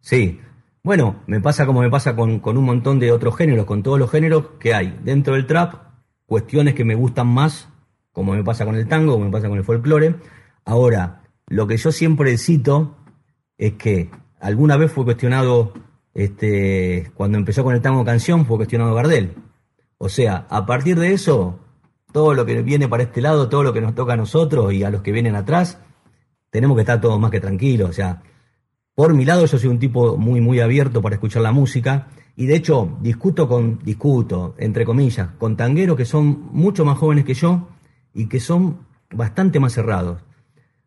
Sí, bueno, me pasa como me pasa con, un montón de otros géneros, con todos los géneros que hay dentro del trap, cuestiones que me gustan más, como me pasa con el tango, como me pasa con el folclore. Ahora, lo que yo siempre cito es que alguna vez fue cuestionado, este, cuando empezó con el tango canción, fue cuestionado Gardel. O sea, a partir de eso, todo lo que viene para este lado, todo lo que nos toca a nosotros y a los que vienen atrás, tenemos que estar todos más que tranquilos. O sea, por mi lado yo soy un tipo muy, muy abierto para escuchar la música y de hecho discuto con, discuto, entre comillas, con tangueros que son mucho más jóvenes que yo y que son bastante más cerrados.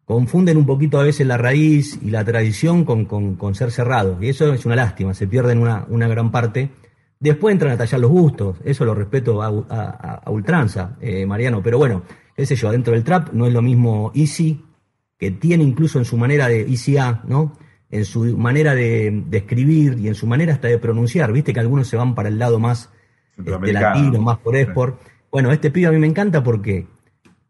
Confunden un poquito a veces la raíz y la tradición con, con, ser cerrados y eso es una lástima, se pierden una, una gran parte Después entran a tallar los gustos, eso lo respeto a, ultranza, eh, Mariano, pero bueno, qué sé yo, dentro del trap no es lo mismo Easy, que tiene incluso en su manera de Easy A, ¿no? En su manera de, escribir y en su manera hasta de pronunciar, viste que algunos se van para el lado más este, latino, más por export. Bueno, este pibe a mí me encanta porque,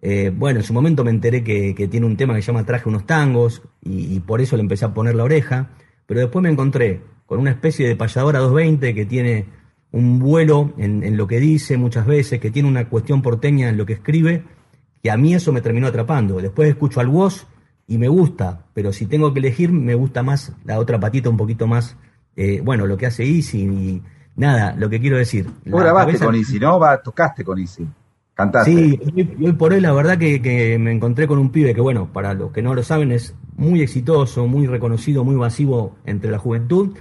eh, bueno, en su momento me enteré que, tiene un tema que se llama Traje unos tangos y, y por eso le empecé a poner la oreja, pero después me encontré con una especie de payadora 220 que tiene un vuelo en, lo que dice muchas veces, que tiene una cuestión porteña en lo que escribe, que a mí eso me terminó atrapando. Después escucho al voz y me gusta, pero si tengo que elegir, me gusta más la otra patita un poquito más, eh, bueno, lo que hace Easy y nada, lo que quiero decir. Vos grabaste con Easy, ¿no? Va, tocaste con Easy. Sí, hoy, por hoy la verdad que, me encontré con un pibe que, bueno, para los que no lo saben, es muy exitoso, muy reconocido, muy masivo entre la juventud,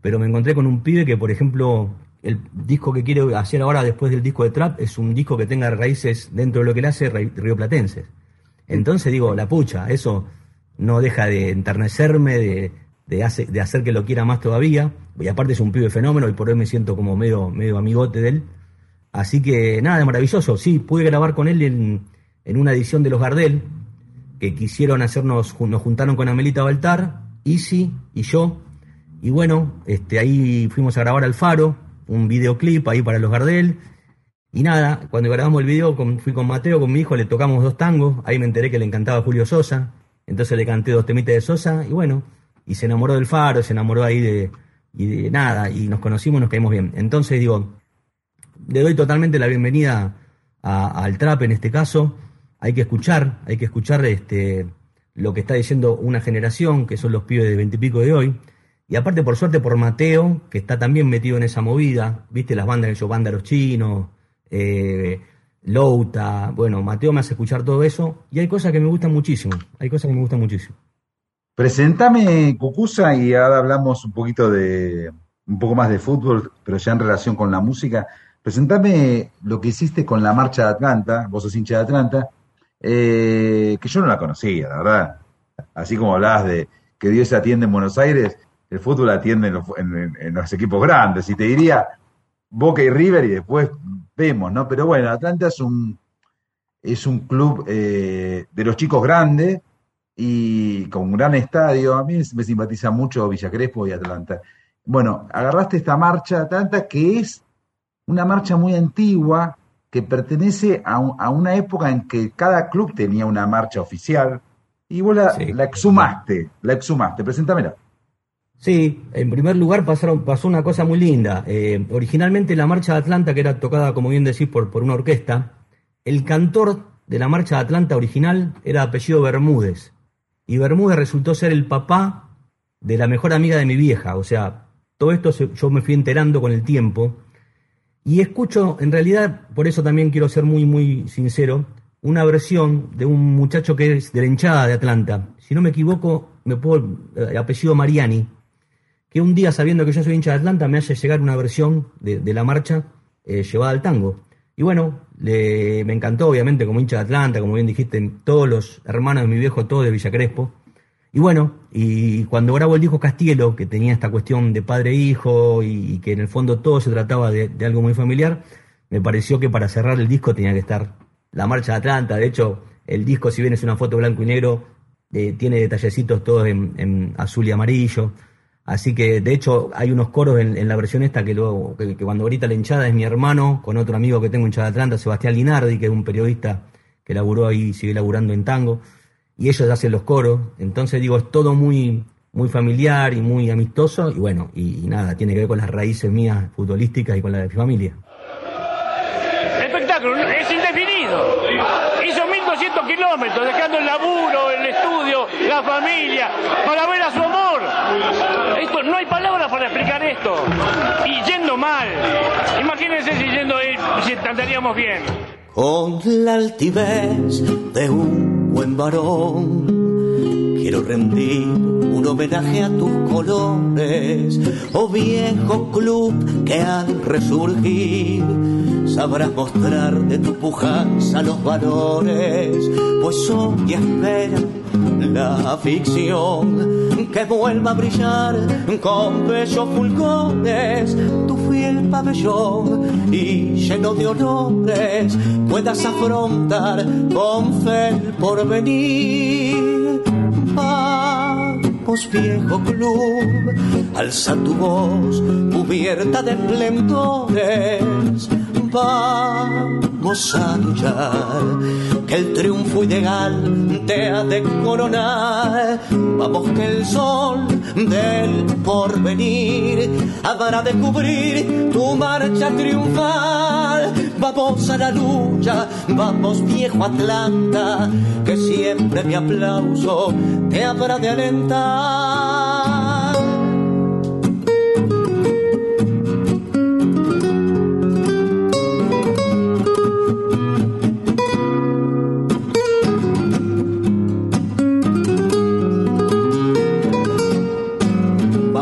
pero me encontré con un pibe que, por ejemplo, el disco que quiero hacer ahora después del disco de Trap es un disco que tenga raíces dentro de lo que él hace rioplatenses. Entonces digo, la pucha, eso no deja de enternecerme, de, de, hacer que lo quiera más todavía. Y aparte es un pibe fenómeno y por hoy me siento como medio, medio amigote de él. Así que nada, maravilloso. Sí, pude grabar con él en, una edición de Los Gardel, que quisieron hacernos, nos juntaron con Amelita Baltar, Easy y yo. Y bueno, este, ahí fuimos a grabar al Faro, un videoclip ahí para Los Gardel. Y nada, cuando grabamos el video, fui con Mateo, con mi hijo, le tocamos dos tangos. Ahí me enteré que le encantaba Julio Sosa. Entonces le canté dos temitas de Sosa y bueno, y se enamoró del Faro, se enamoró ahí de, y de nada, y nos conocimos, nos caímos bien. Entonces digo, le doy totalmente la bienvenida al trap en este caso. Hay que escuchar, hay que escuchar este, lo que está diciendo una generación, que son los pibes de veintipico de hoy. Y aparte, por suerte, por Mateo, que está también metido en esa movida, viste las bandas que yo, Bándaros Chinos, eh, Louta, bueno, Mateo me hace escuchar todo eso, y hay cosas que me gustan muchísimo, hay cosas que me gustan muchísimo. Presentame Cucusa y ahora hablamos un poquito de, un poco más de fútbol, pero ya en relación con la música. Presentame lo que hiciste con la marcha de Atlanta, vos sos hincha de Atlanta, eh, que yo no la conocía, la verdad. Así como hablabas de que Dios se atiende en Buenos Aires, el fútbol atiende en los, equipos grandes. Y te diría Boca y River y después vemos, ¿no? Pero bueno, Atlanta es un, es un club eh, de los chicos grandes y con un gran estadio. A mí me simpatiza mucho Villa Crespo y Atlanta. Bueno, agarraste esta marcha de Atlanta que es una marcha muy antigua que pertenece a, una época en que cada club tenía una marcha oficial y vos la, exhumaste, la exhumaste, preséntamela. Sí, en primer lugar pasaron, pasó una cosa muy linda. Eh, originalmente la marcha de Atlanta, que era tocada, como bien decís, por, por una orquesta, el cantor de la marcha de Atlanta original era apellido Bermúdez. Y Bermúdez resultó ser el papá de la mejor amiga de mi vieja. O sea, todo esto yo me fui enterando con el tiempo. Y escucho, en realidad, por eso también quiero ser muy, muy sincero, una versión de un muchacho que es de la hinchada de Atlanta. Si no me equivoco, me puedo, el eh, apellido Mariani, que un día, sabiendo que yo soy hincha de Atlanta, me hace llegar una versión de, la marcha eh, llevada al tango. Y bueno, me encantó, obviamente, como hincha de Atlanta, como bien dijiste, todos los hermanos de mi viejo, todos de Villa Crespo. Y bueno, y cuando grabo el disco Castielo, que tenía esta cuestión de padre-hijo e y, que en el fondo todo se trataba de, algo muy familiar, me pareció que para cerrar el disco tenía que estar la marcha de Atlanta. De hecho, el disco, si bien es una foto blanco y negro, eh, tiene detallecitos todos en, azul y amarillo. Así que, de hecho, hay unos coros en, la versión esta que luego, que, cuando grita la hinchada es mi hermano, con otro amigo que tengo hinchada de Atlanta, Sebastián Linardi, que es un periodista que laburó ahí sigue laburando en tango y ellos hacen los coros. Entonces digo, es todo muy, muy familiar y muy amistoso y bueno, y, nada, tiene que ver con las raíces mías futbolísticas y con la de mi familia. El espectáculo es indefinido. Hizo 1200 kilómetros, dejando el laburo, el estudio, la familia, para ver a su amor. Esto, no hay palabras para explicar esto. Y yendo mal. Imagínense si yendo si andaríamos bien. Con la altivez de un buen varón. Quiero rendir un homenaje a tus colores, oh viejo club que al resurgir sabrás mostrar de tu pujanza los valores, pues hoy espera la ficción que vuelva a brillar con bellos fulgores. Tu fiel pabellón y lleno de honores puedas afrontar con fe el porvenir. Vamos viejo club, alza tu voz cubierta de esplendores vamos a que el triunfo ideal te ha de coronar. Vamos que el sol del porvenir habrá de cubrir tu marcha triunfal Vamos a la lucha, vamos viejo Atlanta, que siempre mi aplauso te habrá de alentar.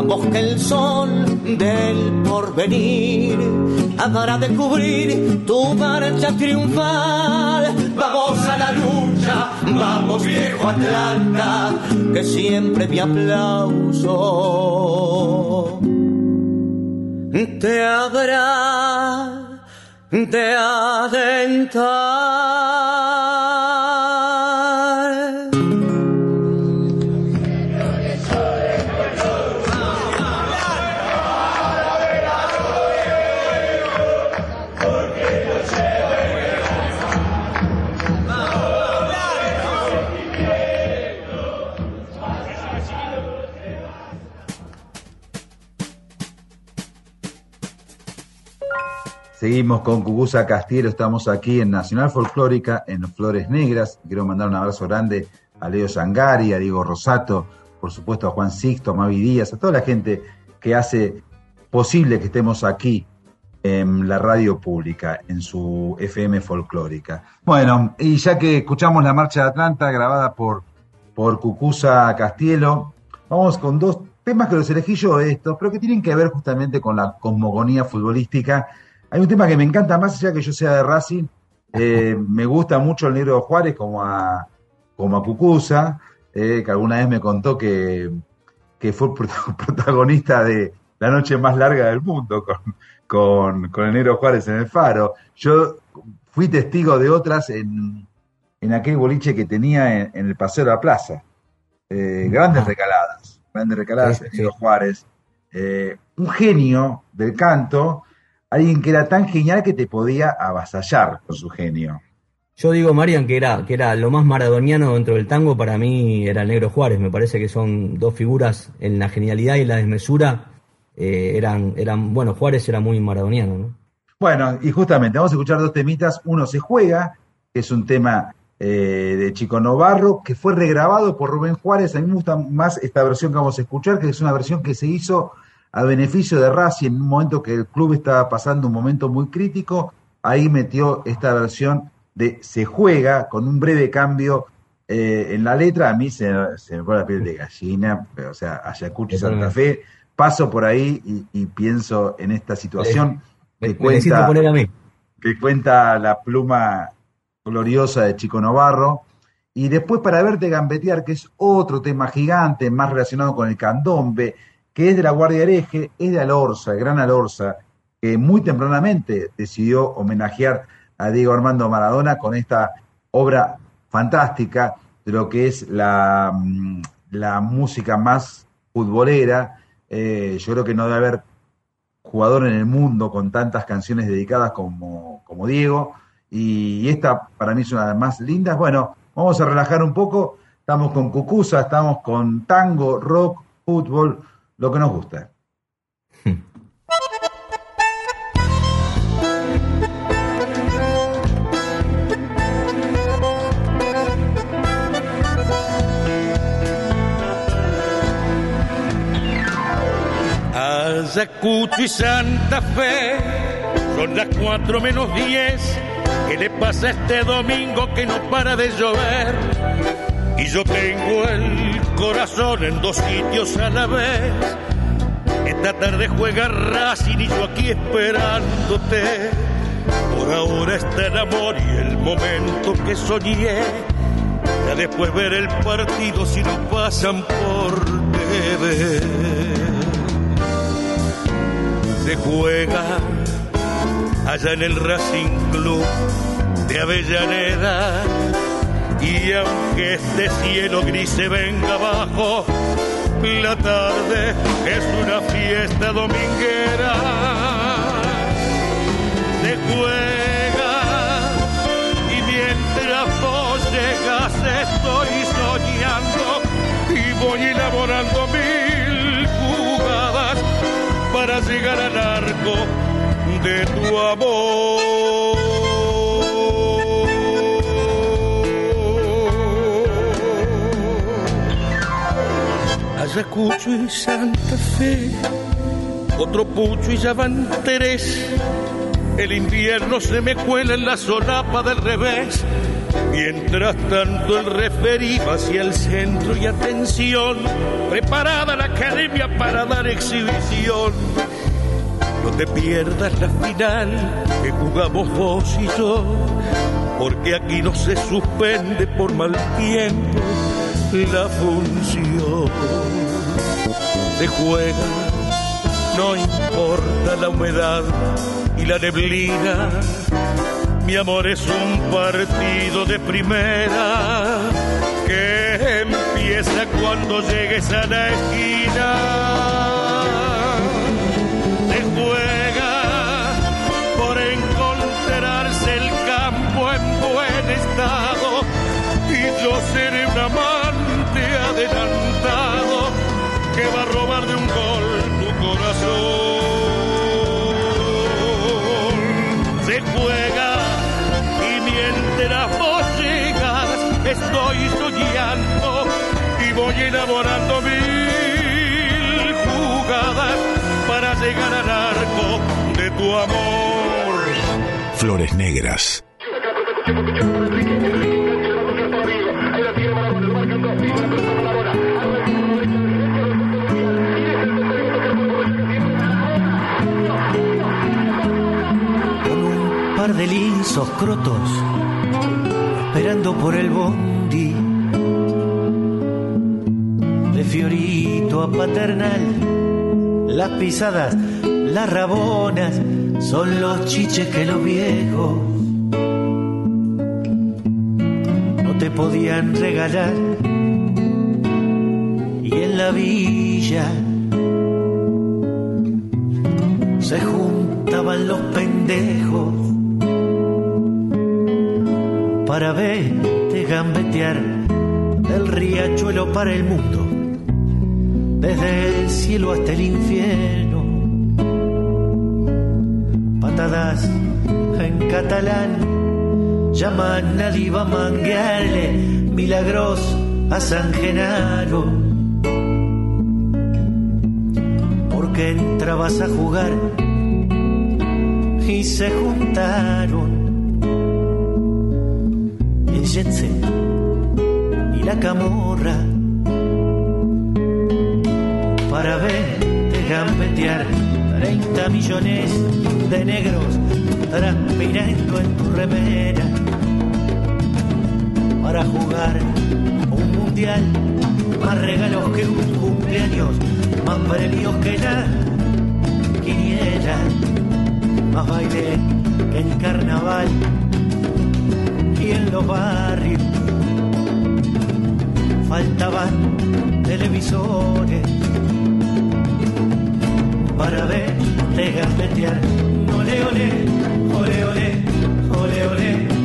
Vamos que el sol del porvenir habrá de cubrir tu marcha triunfal. Vamos a la lucha, vamos viejo Atlanta, que siempre mi aplauso te habrá de adentar. Seguimos con Cucusa Castiero, estamos aquí en Nacional Folclórica, en Flores Negras. Quiero mandar un abrazo grande a Leo Sangari, a Diego Rosato, por supuesto a Juan Sixto, a Mavi Díaz, a toda la gente que hace posible que estemos aquí en la radio pública, en su FM folclórica. Bueno, y ya que escuchamos la Marcha de Atlanta grabada por, por Cucusa Castielo, vamos con dos temas que los elegí yo estos, pero que tienen que ver justamente con la cosmogonía futbolística hay un tema que me encanta más allá que yo sea de Racing. Eh, me gusta mucho el Negro Juárez como a, como a Cucusa, eh, que alguna vez me contó que, que fue protagonista de la noche más larga del mundo con, con, el Negro Juárez en el Faro. Yo fui testigo de otras en, en aquel boliche que tenía en, el Paseo de la Plaza. Eh, grandes recaladas, grandes recaladas, el Negro Juárez. un genio del canto alguien que era tan genial que te podía avasallar con su genio. Yo digo, Marian, que era, que era lo más maradoniano dentro del tango, para mí era el Negro Juárez. Me parece que son dos figuras en la genialidad y la desmesura. Eh, eran, eran, bueno, Juárez era muy maradoniano, ¿no? Bueno, y justamente vamos a escuchar dos temitas. Uno se juega, que es un tema eh, de Chico Novarro, que fue regrabado por Rubén Juárez. A mí me gusta más esta versión que vamos a escuchar, que es una versión que se hizo a beneficio de Racing en un momento que el club estaba pasando un momento muy crítico, ahí metió esta versión de Se juega con un breve cambio eh, en la letra, a mí se, me pone la piel de gallina, o sea, Ayacucho y Santa Fe, paso por ahí y, pienso en esta situación que, cuenta, que cuenta la pluma gloriosa de Chico Novarro, y después para verte gambetear, que es otro tema gigante, más relacionado con el candombe, que es de la Guardia Hereje, es de Alorza, el gran Alorza, que muy tempranamente decidió homenajear a Diego Armando Maradona con esta obra fantástica de lo que es la, mm, la música más futbolera. Eh, yo creo que no debe haber jugador en el mundo con tantas canciones dedicadas como, como Diego. Y, esta para mí es una de las más lindas. Bueno, vamos a relajar un poco. Estamos con Cucusa, estamos con tango, rock, fútbol lo que nos gusta. Ayacucho y Santa Fe son las cuatro menos diez. ¿Qué le pasa este domingo que no para de llover? Y yo tengo el corazón en dos sitios a la vez. Esta tarde juega Racing y yo aquí esperándote. Por ahora está el amor y el momento que soñé. Ya después ver el partido si no pasan por TV. Se juega allá en el Racing Club de Avellaneda y aunque este cielo gris se venga abajo, la tarde es una fiesta dominguera. Se juega y mientras vos llegas estoy soñando y voy elaborando mil jugadas para llegar al arco de tu amor. Ayacucho y Santa Fe, otro pucho y ya van. El invierno se me cuela en la solapa del revés. Mientras tanto el referí hacia el centro y atención, preparada la academia para dar exhibición. No te pierdas la final que jugamos vos y yo, porque aquí no se suspende por mal tiempo la función. Se juega, no importa la humedad y la neblina. Mi amor es un partido de primera que empieza cuando llegues a la esquina. Estoy soñando y voy elaborando mil jugadas para llegar al arco de tu amor. Flores Negras. con un par de linsos crotos, esperando por el bondi. Fiorito a Paternal, las pisadas, las rabonas, son los chiches que los viejos no te podían regalar. Y en la villa se juntaban los pendejos para verte gambetear del riachuelo para el mundo, desde el cielo hasta el infierno. Patadas en catalán llaman a Diva a milagros a San Genaro. Porque entrabas a jugar y se juntaron el jet set y la camorra para verte gambetear. 30 millones de negros transpirando en tu remera. Para jugar un mundial más regalos que un cumpleaños más premios que la quiniela más baile que el carnaval y en los barrios. Faltaban televisores para verte gambetear. Ole, ole, ole, ole, ole, ole,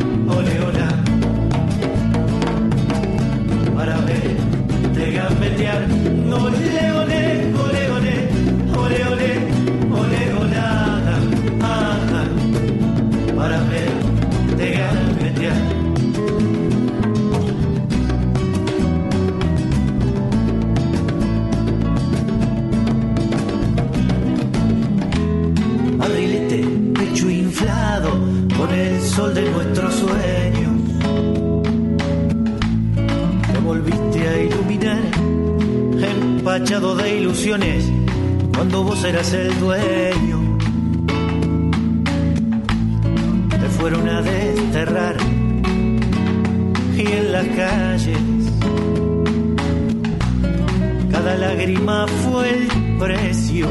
de ilusiones, cuando vos eras el dueño. Te fueron a desterrar y en las calles cada lágrima fue el precio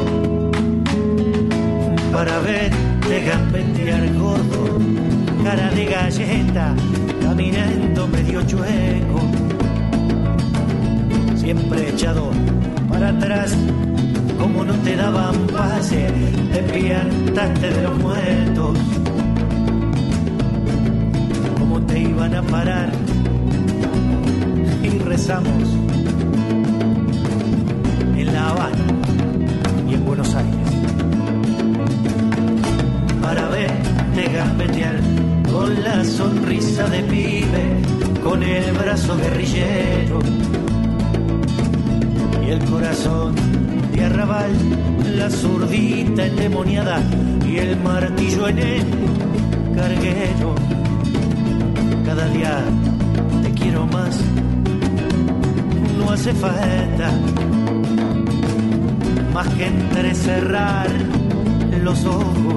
para verte gambetear gordo, cara de galleta, caminando medio chueco, siempre echado atrás, como no te daban pase, te piantaste de los muertos, como te iban a parar, entrecerrar los ojos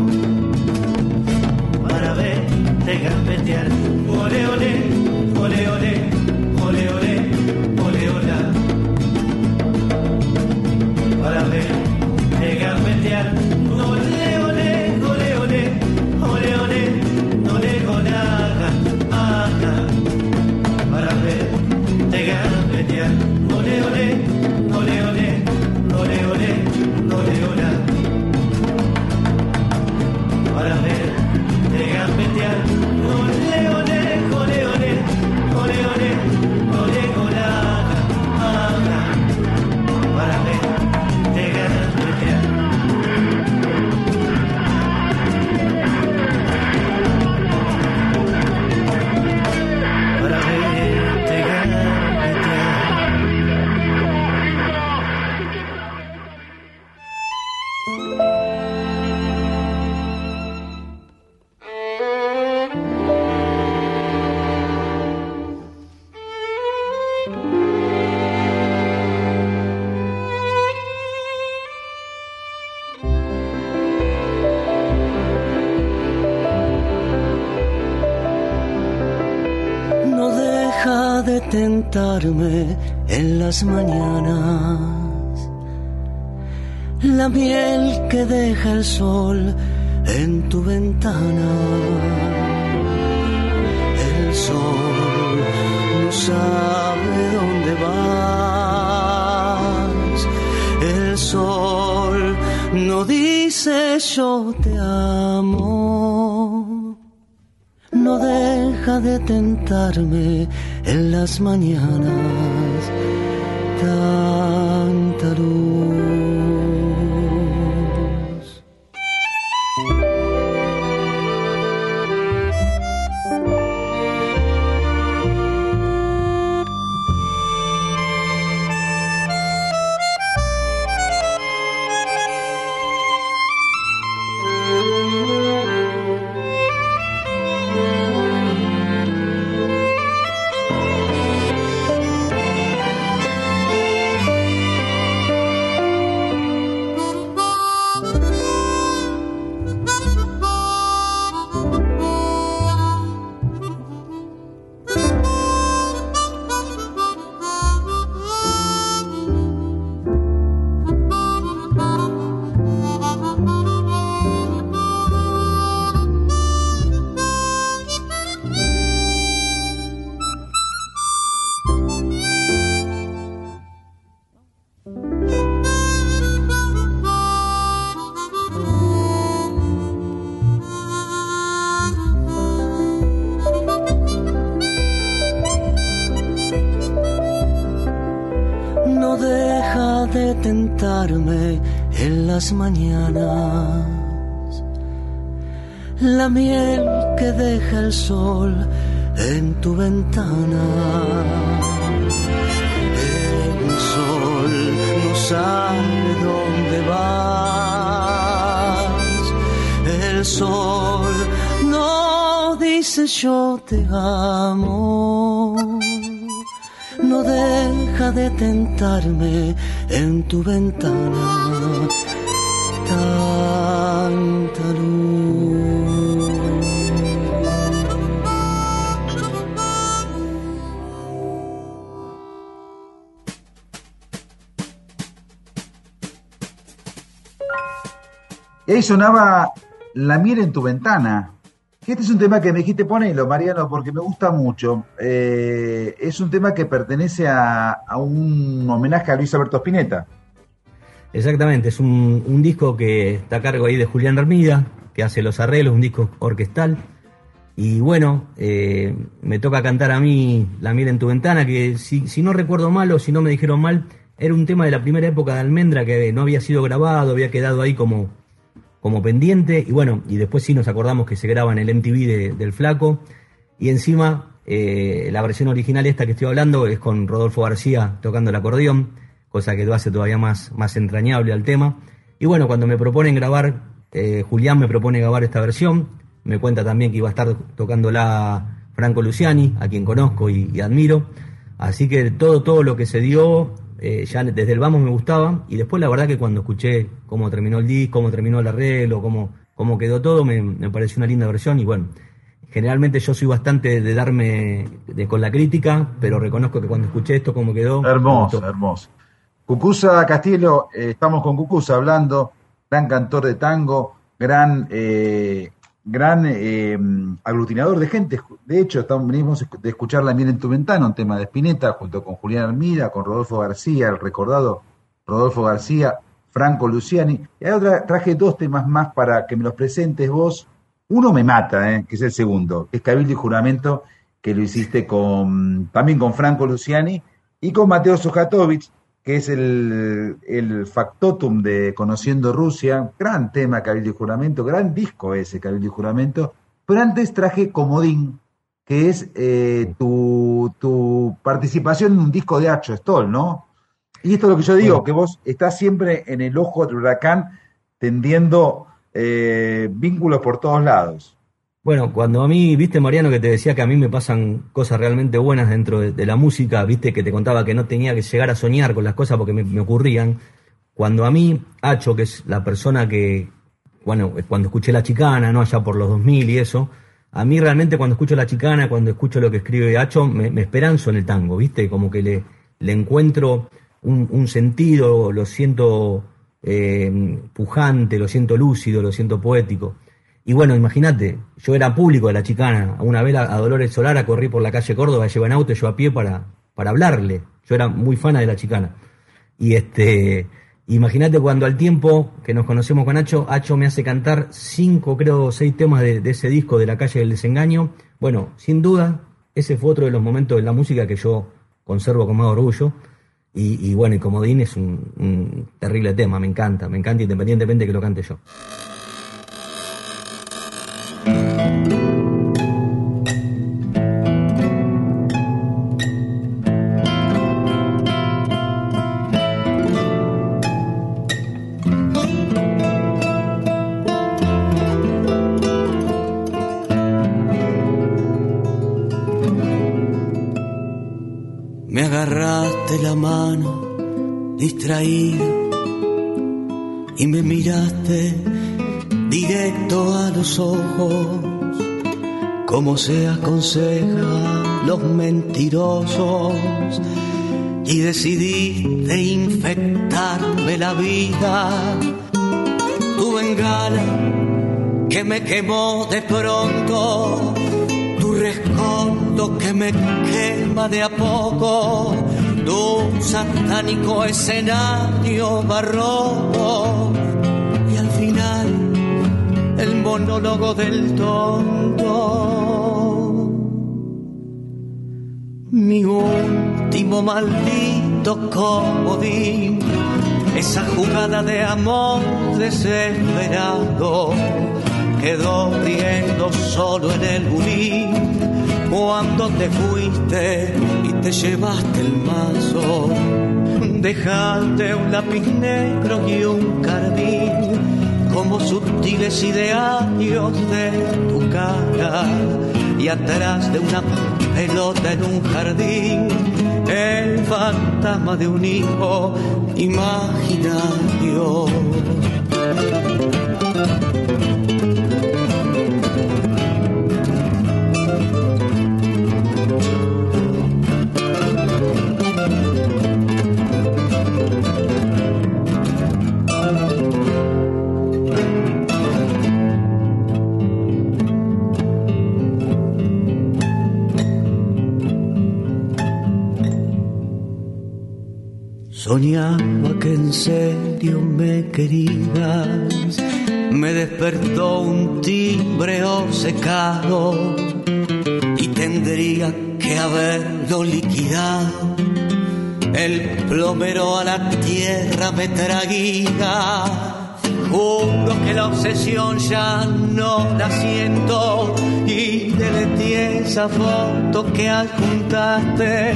en las mañanas. La miel que deja el sol en tu ventana. El sol no sabe dónde vas. El sol no dice yo te amo no deja de tentarme las mañanas en las mañanas. La miel que deja el sol en tu ventana. El sol no sabe dónde vas. El sol no dice yo te amo no deja de tentarme en tu ventana tanta luz. Y ahí sonaba La miel en tu ventana. Este es un tema que me dijiste ponelo, Mariano, porque me gusta mucho. Eh, es un tema que pertenece a, a un homenaje a Luis Alberto Spinetta. Exactamente, es un, un disco que está a cargo ahí de Julián Armida, que hace los arreglos, un disco orquestal. Y bueno, eh, me toca cantar a mí La miel en tu ventana, que si, si no recuerdo mal o si no me dijeron mal, era un tema de la primera época de Almendra que no había sido grabado, había quedado ahí como, como pendiente. Y bueno, y después sí nos acordamos que se graba en el MTV de- del Flaco. Y encima, eh, la versión original esta que estoy hablando es con Rodolfo García tocando el acordeón, cosa que lo hace todavía más, más entrañable al tema. Y bueno, cuando me proponen grabar, eh, Julián me propone grabar esta versión, me cuenta también que iba a estar tocándola Franco Luciani, a quien conozco y, admiro. Así que todo, todo lo que se dio, eh, ya desde el vamos me gustaba. Y después la verdad que cuando escuché cómo terminó el disco, cómo terminó el arreglo, cómo, cómo quedó todo, me, me pareció una linda versión. Y bueno, generalmente yo soy bastante de darme con la crítica, pero reconozco que cuando escuché esto, cómo quedó. Hermoso, hermoso. Cucusa Castillo, eh, estamos con Cucusa hablando, gran cantor de tango, gran eh, gran eh, aglutinador de gente. De hecho, estamos, venimos de escuchar La miel en tu ventana, un tema de Spinetta, junto con Julián Armida, con Rodolfo García, el recordado Rodolfo García, Franco Luciani. Y hay otra, traje dos temas más para que me los presentes vos. Uno me mata, eh, que es el segundo, es Cabildo y Juramento, que lo hiciste con, también con Franco Luciani y con Mateo Sojatovic, que es el, el, factotum de Conociendo Rusia, gran tema Cabildo y Juramento, gran disco ese Cabildo y Juramento, pero antes traje Comodín, que es eh, tu, tu, participación en un disco de Hacho Stoll, ¿no? Y esto es lo que yo digo, que vos estás siempre en el ojo del huracán tendiendo eh, vínculos por todos lados. Bueno, cuando a mí, viste Mariano, que te decía que a mí me pasan cosas realmente buenas dentro de, la música, viste que te contaba que no tenía que llegar a soñar con las cosas porque me, ocurrían. Cuando a mí, Hacho, que es la persona que, bueno, cuando escuché La Chicana, ¿no? Allá por los 2000 y eso, a mí realmente cuando escucho La Chicana, cuando escucho lo que escribe Hacho, me, esperanzo en el tango, viste, como que le, encuentro un, sentido, lo siento eh, pujante, lo siento lúcido, lo siento poético. Y bueno, imagínate, yo era público de la chicana. Una vez a, Dolores Solara corrí por la calle Córdoba, lleva en auto, yo a pie para, para hablarle. Yo era muy fana de la chicana. Y este, imagínate cuando al tiempo que nos conocemos con Hacho, Hacho me hace cantar cinco, creo, seis temas de, ese disco de la calle del desengaño. Bueno, sin duda, ese fue otro de los momentos de la música que yo conservo con más orgullo. Y, bueno, y Comodín es un, un terrible tema, me encanta, me encanta independientemente que lo cante yo. Tu bengala que me quemó de pronto, tu rescoldo que me quema de a poco, tu satánico escenario barroco. El monólogo del tonto. Mi último maldito comodín, esa jugada de amor desesperado, quedó riendo solo en el bulín cuando te fuiste y te llevaste el mazo. Dejaste un lápiz negro y un cardín como sutiles idearios de tu cara y atrás de una pelota en un jardín el fantasma de un hijo imaginario. Me querías, me despertó un timbre secado y tendría que haberlo liquidado. El plomero a la tierra me traguía. Juro que la obsesión ya no la siento y deleté esa foto que adjuntaste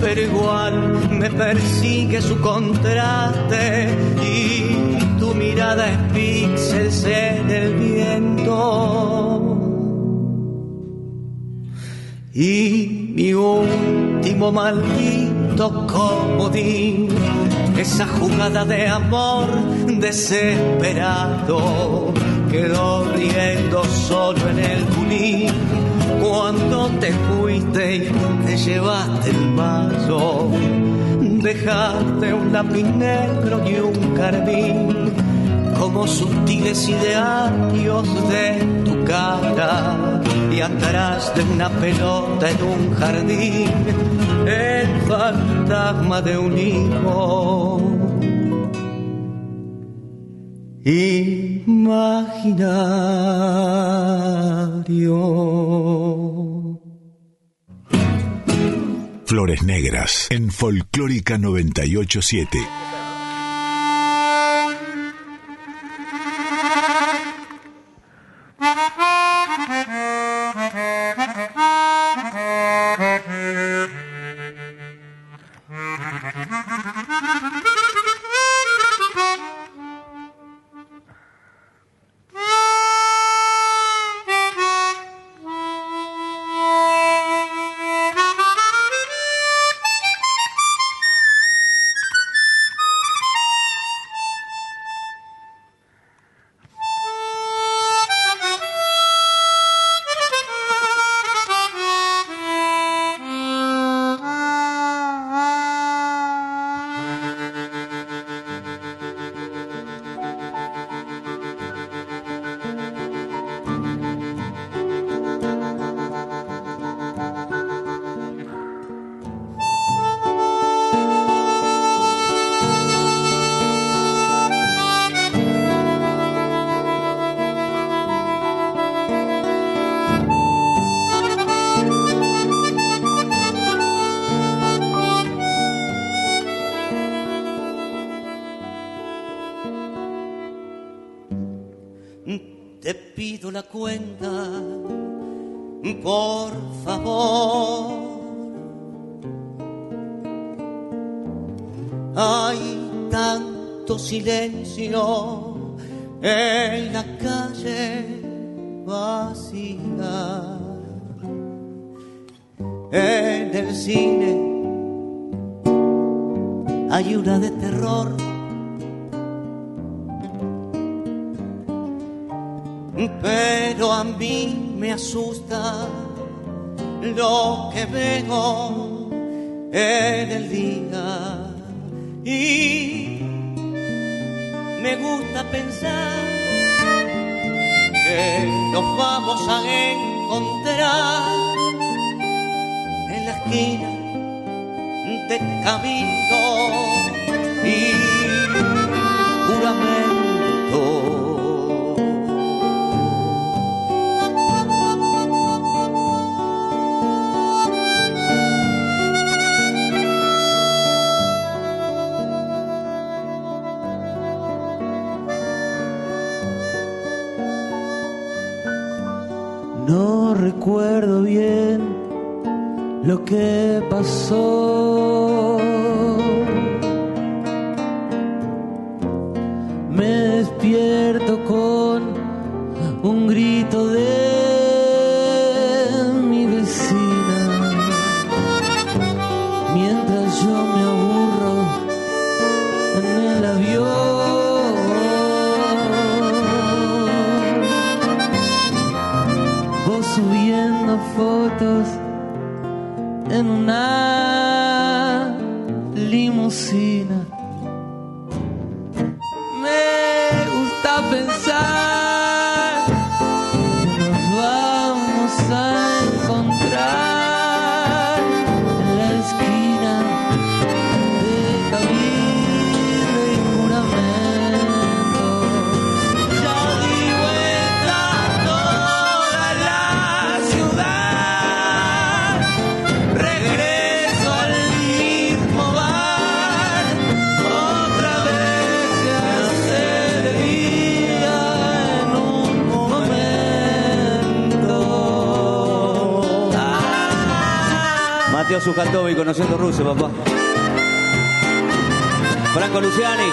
pero igual me persigue su contraste y tu mirada es píxeles en el viento. Y mi último maldito comodín, esa jugada de amor desesperado, quedó riendo solo en el culín cuando te fuiste y te llevaste el vaso. Dejaste un lápiz negro y un carbín como sutiles idearios de tu cara y andarás de una pelota en un jardín, el fantasma de un hijo. Imaginario. Flores Negras en Folclórica 987. Pasó. Mateo Sujatovi conociendo Rusia, papá. Franco Luciani.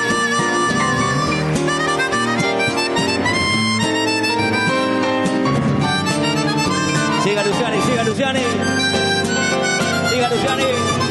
Siga Luciani, siga Luciani. Siga Luciani.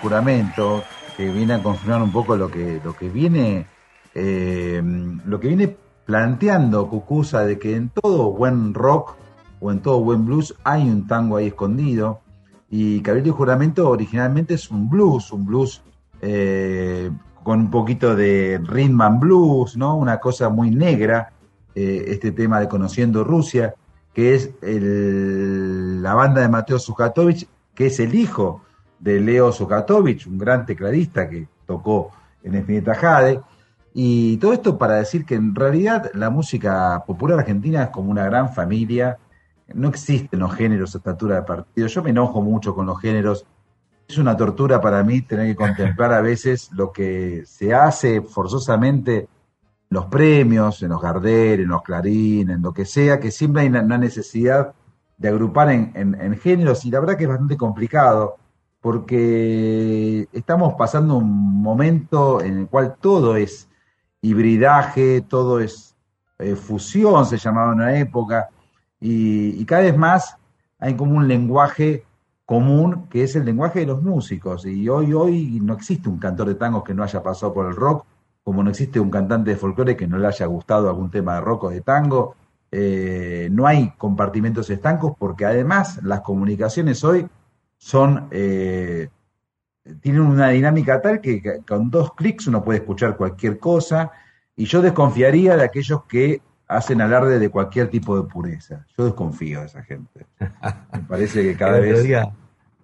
Juramento, que viene a confirmar un poco lo que, lo que viene, eh, lo que viene planteando Cucusa de que en todo buen rock o en todo buen blues hay un tango ahí escondido. Y Cabello y Juramento originalmente es un blues, un blues eh, con un poquito de rhythm and blues, ¿no? Una cosa muy negra, eh, este tema de Conociendo Rusia, que es el- la banda de Mateo Sujatovich, que es el hijo de Leo Sujatovich, un gran tecladista que tocó en Espineta Jade. Y todo esto para decir que en realidad la música popular argentina es como una gran familia. No existen los géneros a estatura de partido. Yo me enojo mucho con los géneros. Es una tortura para mí tener que contemplar a veces lo que se hace forzosamente en los premios, en los Gardel, en los Clarín, en lo que sea, que siempre hay una, necesidad de agrupar en- en géneros y la verdad que es bastante complicado porque estamos pasando un momento en el cual todo es hibridaje, todo es eh, fusión, se llamaba en una época, y, y cada vez más hay como un lenguaje común que es el lenguaje de los músicos. Y hoy, hoy no existe un cantor de tangos que no haya pasado por el rock, como no existe un cantante de folclore que no le haya gustado algún tema de rock o de tango. Eh, no hay compartimentos estancos porque además las comunicaciones hoy son eh, tienen una dinámica tal que, con dos clics uno puede escuchar cualquier cosa y yo desconfiaría de aquellos que hacen alarde de cualquier tipo de pureza. Yo desconfío de esa gente. Me parece que cada vez... día,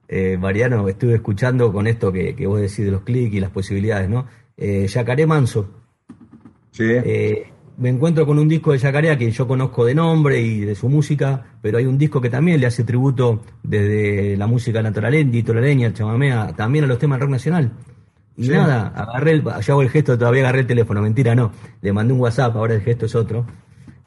eh, Mariano, estuve escuchando con esto que, que vos decís de los clics y las posibilidades, ¿no? Eh, Yacaré Manso. Sí. Eh, me encuentro con un disco de Yacaré a quien yo conozco de nombre y de su música, pero hay un disco que también le hace tributo desde la música naturaleña, tolereña, el chamamé, a- también a los temas rock nacional. Y Sí. nada, agarré el, yo hago el gesto, todavía agarré el teléfono, mentira, no. Le mandé un WhatsApp, ahora el gesto es otro.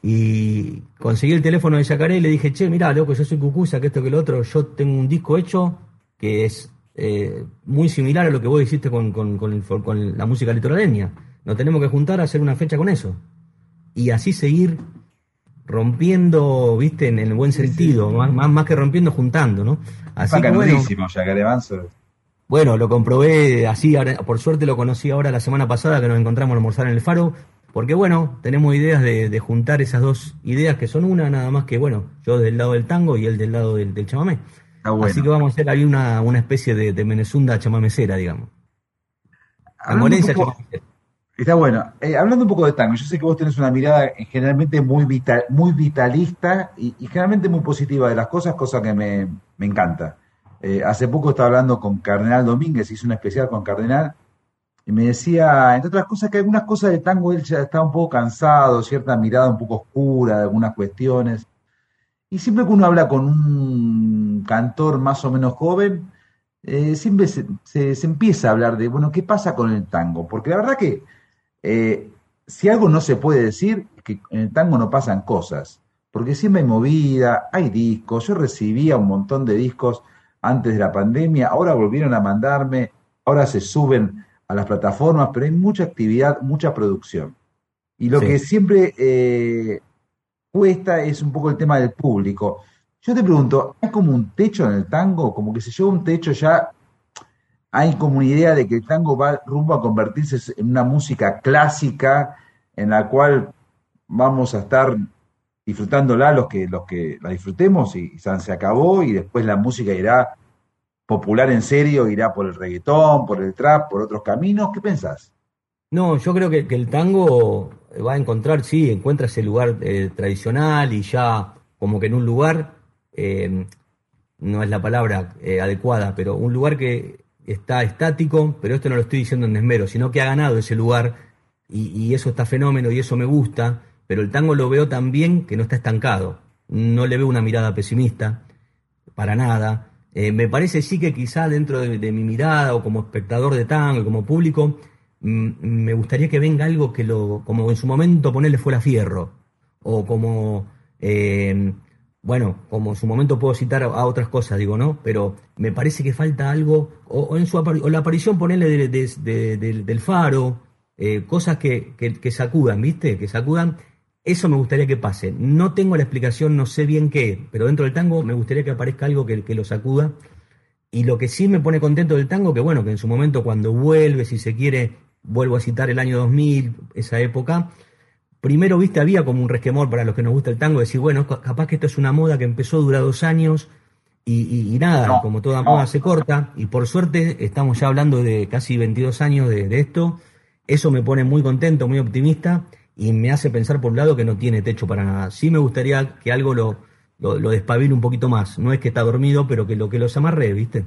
Y conseguí el teléfono de Yacaré y le dije, che, mirá, loco, yo soy Cucusa, que esto que lo otro, yo tengo un disco hecho que es eh, muy similar a lo que vos hiciste con, con- con el fol- con la música litoraleña. Nos tenemos que juntar a hacer una fecha con eso. Y así seguir rompiendo, viste, en el buen sentido, Más, más, más que rompiendo, juntando, ¿no? Así que bueno, bueno, lo comprobé así, ahora- por suerte lo conocí ahora la semana pasada que nos encontramos a almorzar en el Faro, porque bueno, tenemos ideas de, de juntar esas dos ideas que son una, nada más que bueno, yo del lado del tango y él del lado del, del chamamé. Está bueno. Así que vamos a hacer ahí una, una especie de, de Menezunda chamamecera, digamos. Hablando un poco- chamamecera. Está bueno. Eh, hablando un poco de tango, yo sé que vos tenés una mirada generalmente muy, vital, muy vitalista y, generalmente muy positiva de las cosas, cosa que me, me encanta. Eh, hace poco estaba hablando con Cardenal Domínguez, hice un especial con Cardenal, y me decía, entre otras cosas, que algunas cosas de tango él ya estaba un poco cansado, cierta mirada un poco oscura de algunas cuestiones. Y siempre que uno habla con un cantor más o menos joven, eh, siempre se, se- se empieza a hablar de, bueno, ¿qué pasa con el tango? Porque la verdad que eh, si algo no se puede decir, es que en el tango no pasan cosas, porque siempre hay movida, hay discos, yo recibía un montón de discos antes de la pandemia, ahora volvieron a mandarme, ahora se suben a las plataformas, pero hay mucha actividad, mucha producción. Y lo Sí. que siempre eh, cuesta es un poco el tema del público. Yo te pregunto, ¿hay como un techo en el tango? Como que se lleva un techo ya, hay como una idea de que el tango va rumbo a convertirse en una música clásica en la cual vamos a estar disfrutándola los que, los que la disfrutemos y, se acabó y después la música irá popular en serio, irá por el reggaetón, por el trap, por otros caminos. ¿Qué pensás? No, yo creo que, que el tango va a encontrar, sí, encuentra ese lugar eh, tradicional y ya como que en un lugar, eh, no es la palabra eh, adecuada, pero un lugar que está estático, pero esto no lo estoy diciendo en desmero, sino que ha ganado ese lugar y, eso está fenómeno y eso me gusta, pero el tango lo veo también que no está estancado, no le veo una mirada pesimista, para nada. Eh, me parece sí que quizá dentro de, mi mirada o como espectador de tango, como público, mm, me gustaría que venga algo que lo, como en su momento ponerle fuera fierro, o como, eh, bueno, como en su momento puedo citar a, otras cosas, digo, ¿no? Pero me parece que falta algo, o, en su la aparición ponerle de- de- de- del- faro, eh, cosas que, que, que sacudan, ¿viste? Que sacudan. Eso me gustaría que pase. No tengo la explicación, no sé bien qué, pero dentro del tango me gustaría que aparezca algo que, que lo sacuda. Y lo que sí me pone contento del tango, que bueno, que en su momento cuando vuelve, si se quiere, vuelvo a citar el año 2000, esa época, primero, viste, había como un resquemor para los que nos gusta el tango, decir, bueno, ca- capaz que esto es una moda que empezó, dura dos años, y, y- y nada, No, como toda no. moda se corta, y por suerte estamos ya hablando de casi 22 años de, de esto, eso me pone muy contento, muy optimista, y me hace pensar por un lado que no tiene techo para nada. Sí me gustaría que algo lo, lo, lo despabile un poquito más, no es que está dormido, pero que lo que los amarre, ¿viste?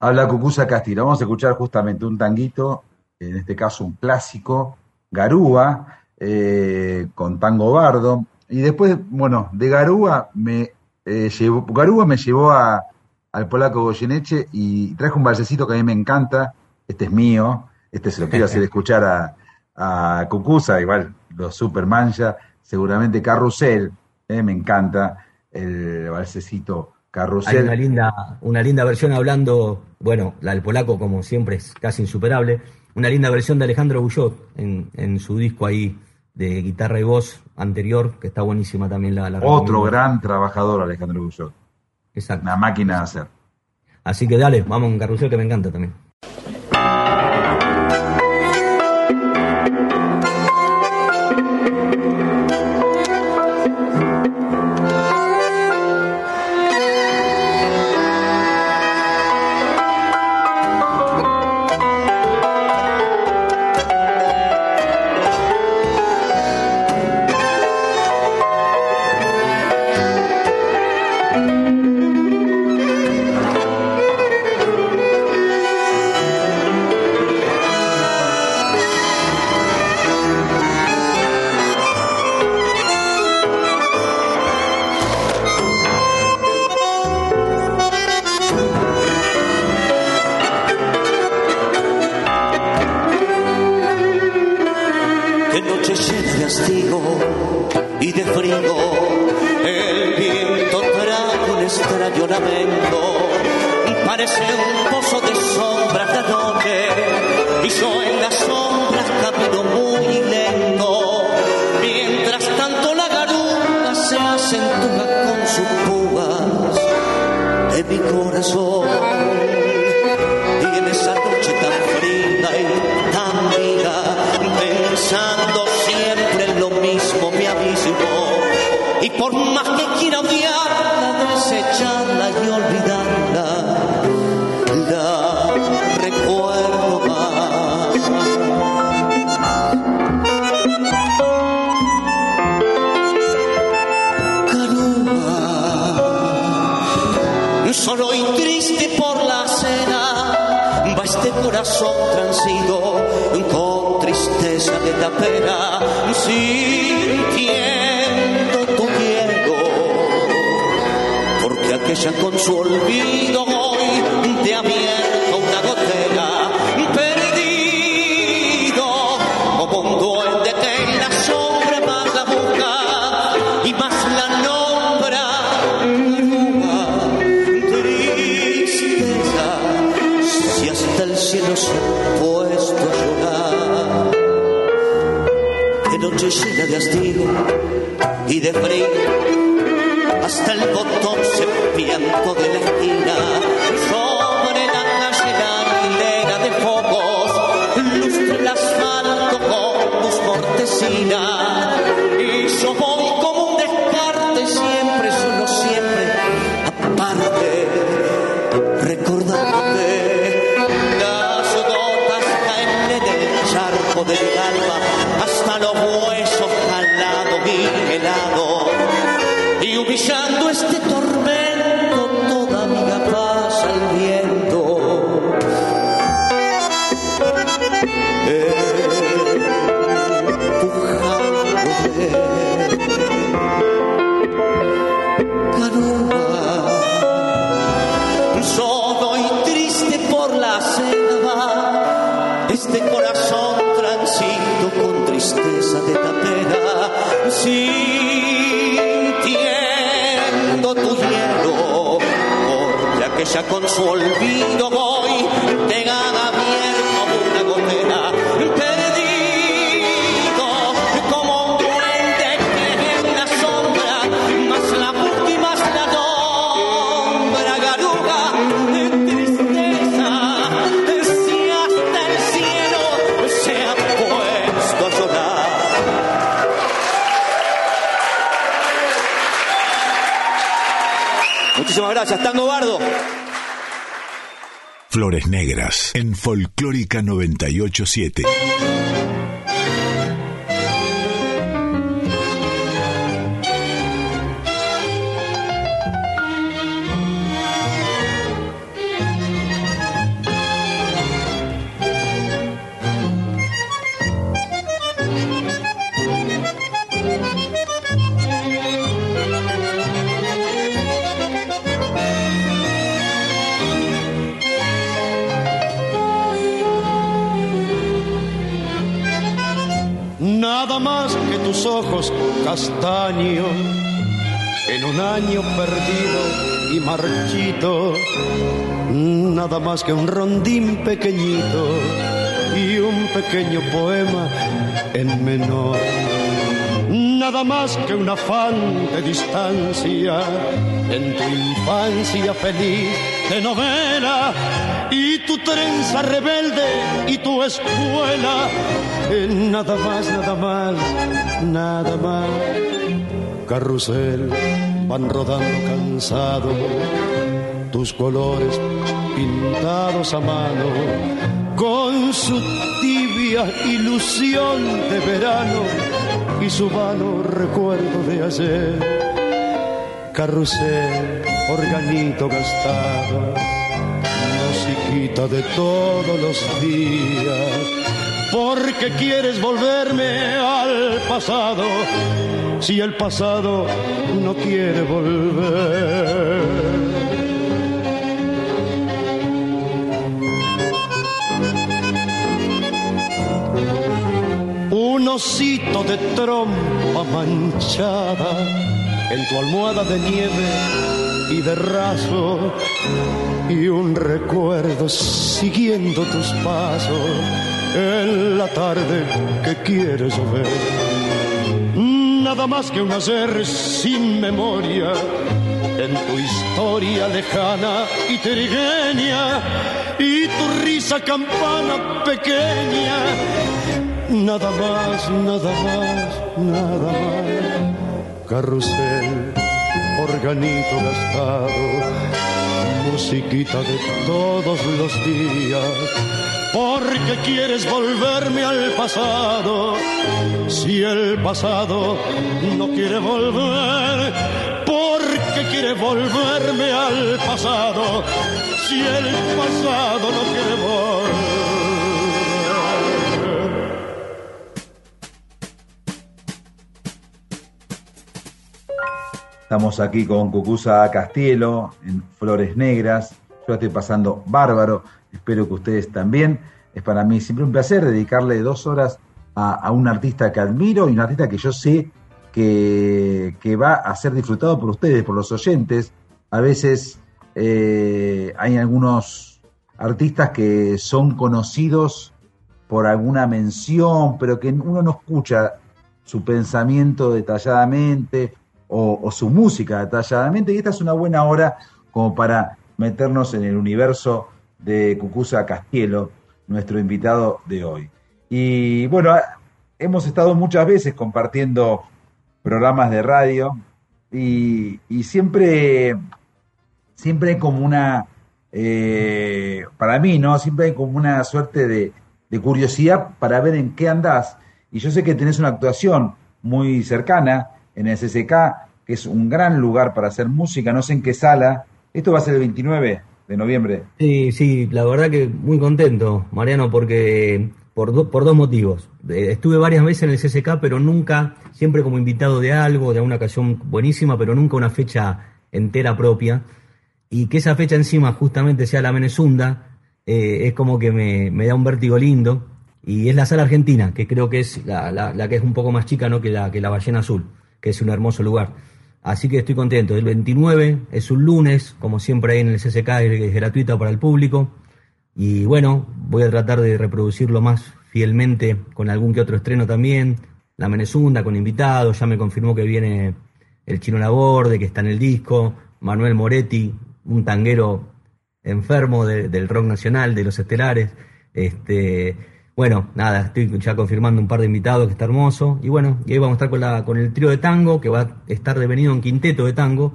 Habla Cucuza Castillo. Vamos a escuchar justamente un tanguito, en este caso un clásico, Garúa, eh, con tango bardo. Y después, bueno, de Garúa me eh, llevó, Garúa me llevó a, al polaco Goyeneche y traje un balsecito que a mí me encanta. Este es mío, este se lo quiero hacer escuchar a, a Cucuza, igual lo supermancha, seguramente Carrusel, eh, me encanta el balsecito Hay Carrusel. una linda, una linda versión hablando, bueno, la del polaco como siempre es casi insuperable, una linda versión de Alejandro Bullot en, en su disco ahí de guitarra y voz anterior, que está buenísima también la, la Otro recomiendo. gran trabajador, Alejandro Bullot. Exacto. Una máquina de hacer. Así que dale, vamos con Carrusel que me encanta también. Corazón transido con tristeza de tapera, sintiendo tu quiero, porque aquella con su olvido de frío, hasta el botón serpiento de con su olvido voy, pegada abierta una gotera, perdido como un duende que en la sombra, más la y más la nombra, garuga de tristeza, si hasta el cielo se ha puesto a llorar. Muchísimas gracias. En Folclórica 987. Nada más que un rondín pequeñito y un pequeño poema en menor. Nada más que un afán de distancia en tu infancia feliz de novela y tu trenza rebelde y tu escuela. Eh, nada más, nada más, nada más. Carrusel van rodando cansado, tus colores pintados a mano, con su tibia ilusión de verano y su vano recuerdo de ayer. Carrusel, organito gastado, musiquita de todos los días, porque quieres volverme al pasado, si el pasado no quiere volver. Osito de trompa manchada en tu almohada de nieve y de raso y un recuerdo siguiendo tus pasos en la tarde que quieres ver. Nada más que un ayer sin memoria en tu historia lejana y trigueña y tu risa campana pequeña. Nada más, nada más, nada más. Carrusel, organito gastado, musiquita de todos los días. Porque quieres volverme al pasado, si el pasado no quiere volver. Porque quiere volverme al pasado, si el pasado no quiere volver. Estamos aquí con Cucusa Castielo en Flores Negras. Yo estoy pasando bárbaro. Espero que ustedes también. Es para mí siempre un placer dedicarle dos horas a, a un artista que admiro y un artista que yo sé que, que va a ser disfrutado por ustedes, por los oyentes. A veces eh, hay algunos artistas que son conocidos por alguna mención, pero que uno no escucha su pensamiento detalladamente o, su música detalladamente. Y esta es una buena hora como para meternos en el universo de Cucuza Castielo, nuestro invitado de hoy. Y bueno, hemos estado muchas veces compartiendo programas de radio y, y siempre, siempre hay como una, eh, para mí, ¿no? Siempre hay como una suerte de, de curiosidad para ver en qué andás. Y yo sé que tenés una actuación muy cercana en el SSK, que es un gran lugar para hacer música, no sé en qué sala. Esto va a ser el 29 de noviembre. Sí, sí, la verdad que muy contento, Mariano, porque por, do- por dos motivos. Eh, Estuve varias veces en el CCK, pero nunca, siempre como invitado de algo, de una ocasión buenísima, pero nunca una fecha entera propia. Y que esa fecha encima justamente sea la Venesunda, eh, es como que me, me da un vértigo lindo. Y es la sala argentina, que creo que es la, la- la que es un poco más chica ¿no? que, la, que la Ballena Azul, que es un hermoso lugar. Así que estoy contento. El 29 es un lunes, como siempre ahí en el CCK, es, gratuito para el público. Y bueno, voy a tratar de reproducirlo más fielmente con algún que otro estreno también. La Menezunda con invitados, ya me confirmó que viene el Chino Laborde, que está en el disco, Manuel Moretti, un tanguero enfermo de- del rock nacional, de los estelares. Este, bueno, nada, estoy ya confirmando un par de invitados que está hermoso. Y bueno, y ahí vamos a estar con, la, con el trío de tango, que va a estar devenido en quinteto de tango,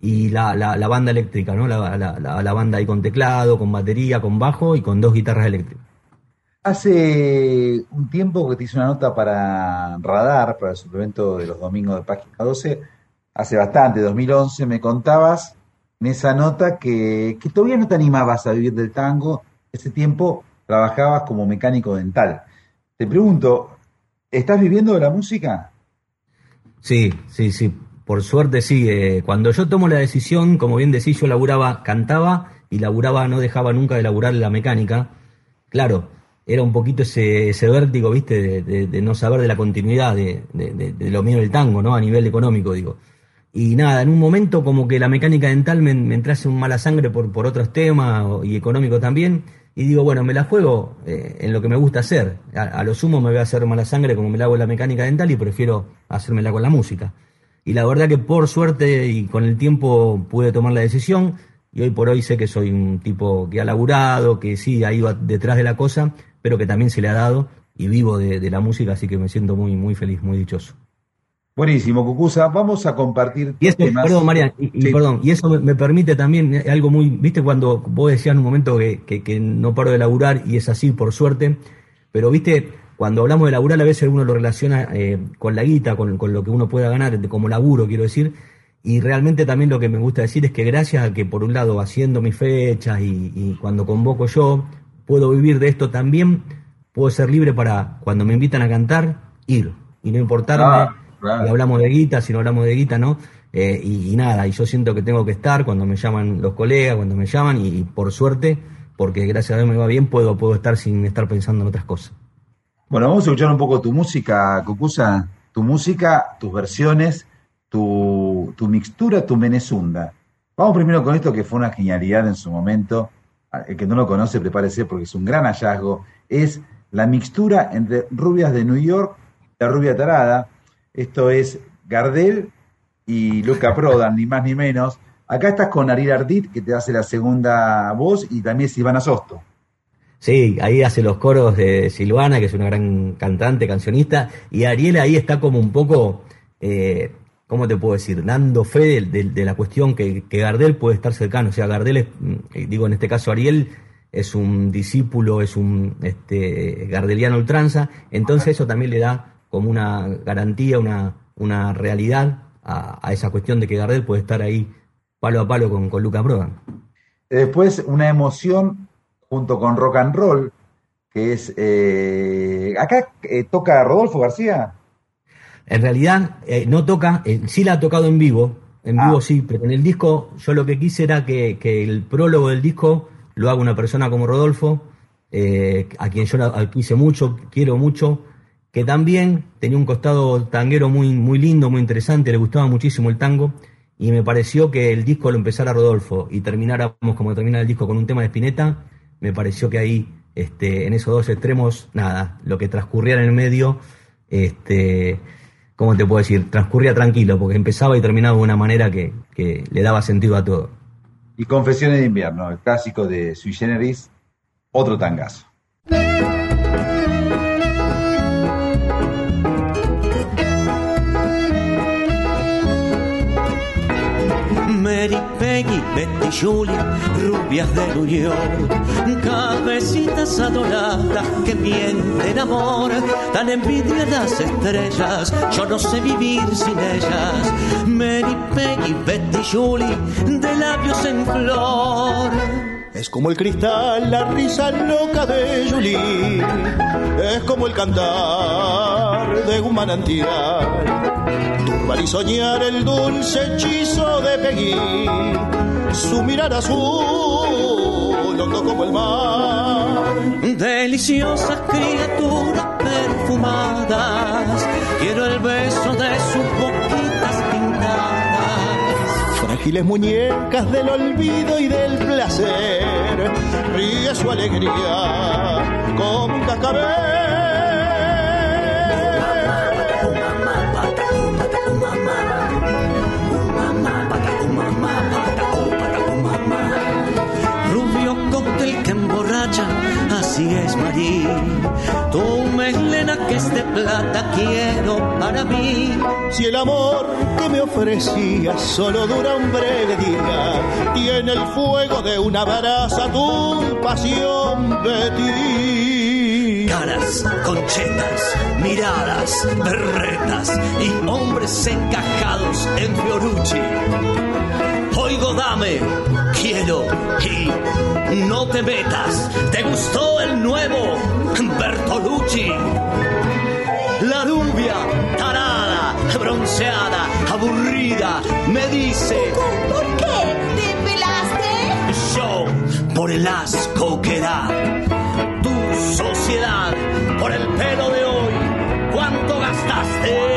y la, la- banda eléctrica, ¿no? La banda ahí con teclado, con batería, con bajo y con dos guitarras eléctricas. Hace un tiempo que te hice una nota para Radar, para el suplemento de los domingos de página 12, hace bastante, 2011, me contabas en esa nota que, que todavía no te animabas a vivir del tango, ese tiempo trabajabas como mecánico dental. Te pregunto, ¿estás viviendo de la música? Sí, sí, sí. Por suerte sí. eh, cuando yo tomo la decisión, como bien decís, yo laburaba, cantaba y laburaba, no dejaba nunca de laburar la mecánica. Claro, era un poquito ese, ese vértigo, viste, de, no saber de la continuidad de, de- lo mío del tango, ¿no? A nivel económico, digo. Y nada, en un momento como que la mecánica dental me, me entrase un mala sangre por, por otros temas y económico también. Y digo, bueno, me la juego eh, en lo que me gusta hacer. A, lo sumo me voy a hacer mala sangre como me la hago en la mecánica dental y prefiero hacérmela con la música. Y la verdad que por suerte y con el tiempo pude tomar la decisión y hoy por hoy sé que soy un tipo que ha laburado, que sí ha ido detrás de la cosa, pero que también se le ha dado y vivo de, de la música, así que me siento muy, muy feliz, muy dichoso. Buenísimo, Cucusa. Vamos a compartir Y eso, temas. perdón, Marian, y, perdón, y eso me, me permite también eh, algo muy, viste, cuando vos decías en un momento que, que- que no paro de laburar, y es así, por suerte, pero viste, cuando hablamos de laburar, a veces uno lo relaciona eh, con la guita, con, con lo que uno pueda ganar, como laburo, quiero decir, y realmente también lo que me gusta decir es que gracias a que, por un lado, haciendo mis fechas y, y cuando convoco yo, puedo vivir de esto también, puedo ser libre para, cuando me invitan a cantar, ir, y no importarme Ah, claro. y hablamos de guita, si no hablamos de guita, ¿no? Eh, y, y nada, y yo siento que tengo que estar cuando me llaman los colegas, cuando me llaman, y, por suerte, porque gracias a Dios me va bien, puedo, puedo estar sin estar pensando en otras cosas. Bueno, vamos a escuchar un poco tu música, Cucusa. Tu música, tus versiones, tu, tu mixtura, tu menezunda. Vamos primero con esto que fue una genialidad en su momento. El que no lo conoce, prepárese porque es un gran hallazgo. Es la mixtura entre Rubias de New York la Rubia Tarada. Esto es Gardel y Luca Prodan, ni más ni menos. Acá estás con Ariel Ardit, que te hace la segunda voz, y también Silvana Sosto. Sí, ahí hace los coros de Silvana, que es una gran cantante, cancionista, y Ariel ahí está como un poco, eh, ¿cómo te puedo decir? Dando fe de, de- de la cuestión que, que Gardel puede estar cercano. O sea, Gardel es, mm, digo en este caso Ariel, es un discípulo, es un este, gardeliano ultranza, entonces eso también le da como una garantía, una, una realidad a, a esa cuestión de que Gardel puede estar ahí palo a palo con, con Luca Prodan. Después una emoción junto con rock and roll, que es... eh, acá eh, toca Rodolfo García. En realidad eh, no toca, eh, sí la ha tocado en vivo, en Ah. vivo sí, pero en el disco yo lo que quise era que, que el prólogo del disco lo haga una persona como Rodolfo, eh, a quien yo la- quise mucho, quiero mucho, que también tenía un costado tanguero muy, muy lindo, muy interesante, le gustaba muchísimo el tango, y me pareció que el disco lo empezara Rodolfo y termináramos como termina el disco con un tema de Spinetta, me pareció que ahí, este, en esos dos extremos, nada, lo que transcurría en el medio, este, ¿cómo te puedo decir? Transcurría tranquilo, porque empezaba y terminaba de una manera que, que le daba sentido a todo. Y Confesiones de invierno, el clásico de Sui Generis, otro tangazo. Betty, Julie, rubias de York, cabecitas adoradas que mienten amor, dan envidia las estrellas, yo no sé vivir sin ellas. Mary, Peggy, Betty, Julie, de labios en flor. Es como el cristal, la risa loca de Julie. Es como el cantar de un manantial. Turbar y soñar el dulce hechizo de Peggy. Su mirar azul, hondo como el mar. Deliciosas criaturas perfumadas, quiero el beso de sus boquitas pintadas. Frágiles muñecas del olvido y del placer. Ríe su alegría como un cascabel. Así es Marí. Tu melena que es de plata quiero para mí. Si el amor que me ofrecía solo dura un breve día, tiene el fuego de una brasa tu pasión, Betty. Caras, conchetas, miradas, berretas y hombres encajados en Fiorucci. Oigo, dame, quiero y no te metas. ¿Te gustó el nuevo Bertolucci? La rubia, tarada, bronceada, aburrida, me dice: ¿Por qué te pelaste? Yo, por el asco que da tu sociedad, por el pelo de hoy, ¿cuánto gastaste?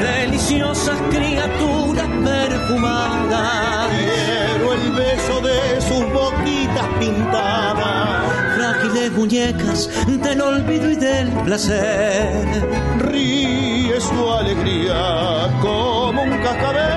Deliciosas criaturas perfumadas. Quiero el beso de sus boquitas pintadas. Frágiles muñecas del olvido y del placer. Ríe su alegría como un cascabel.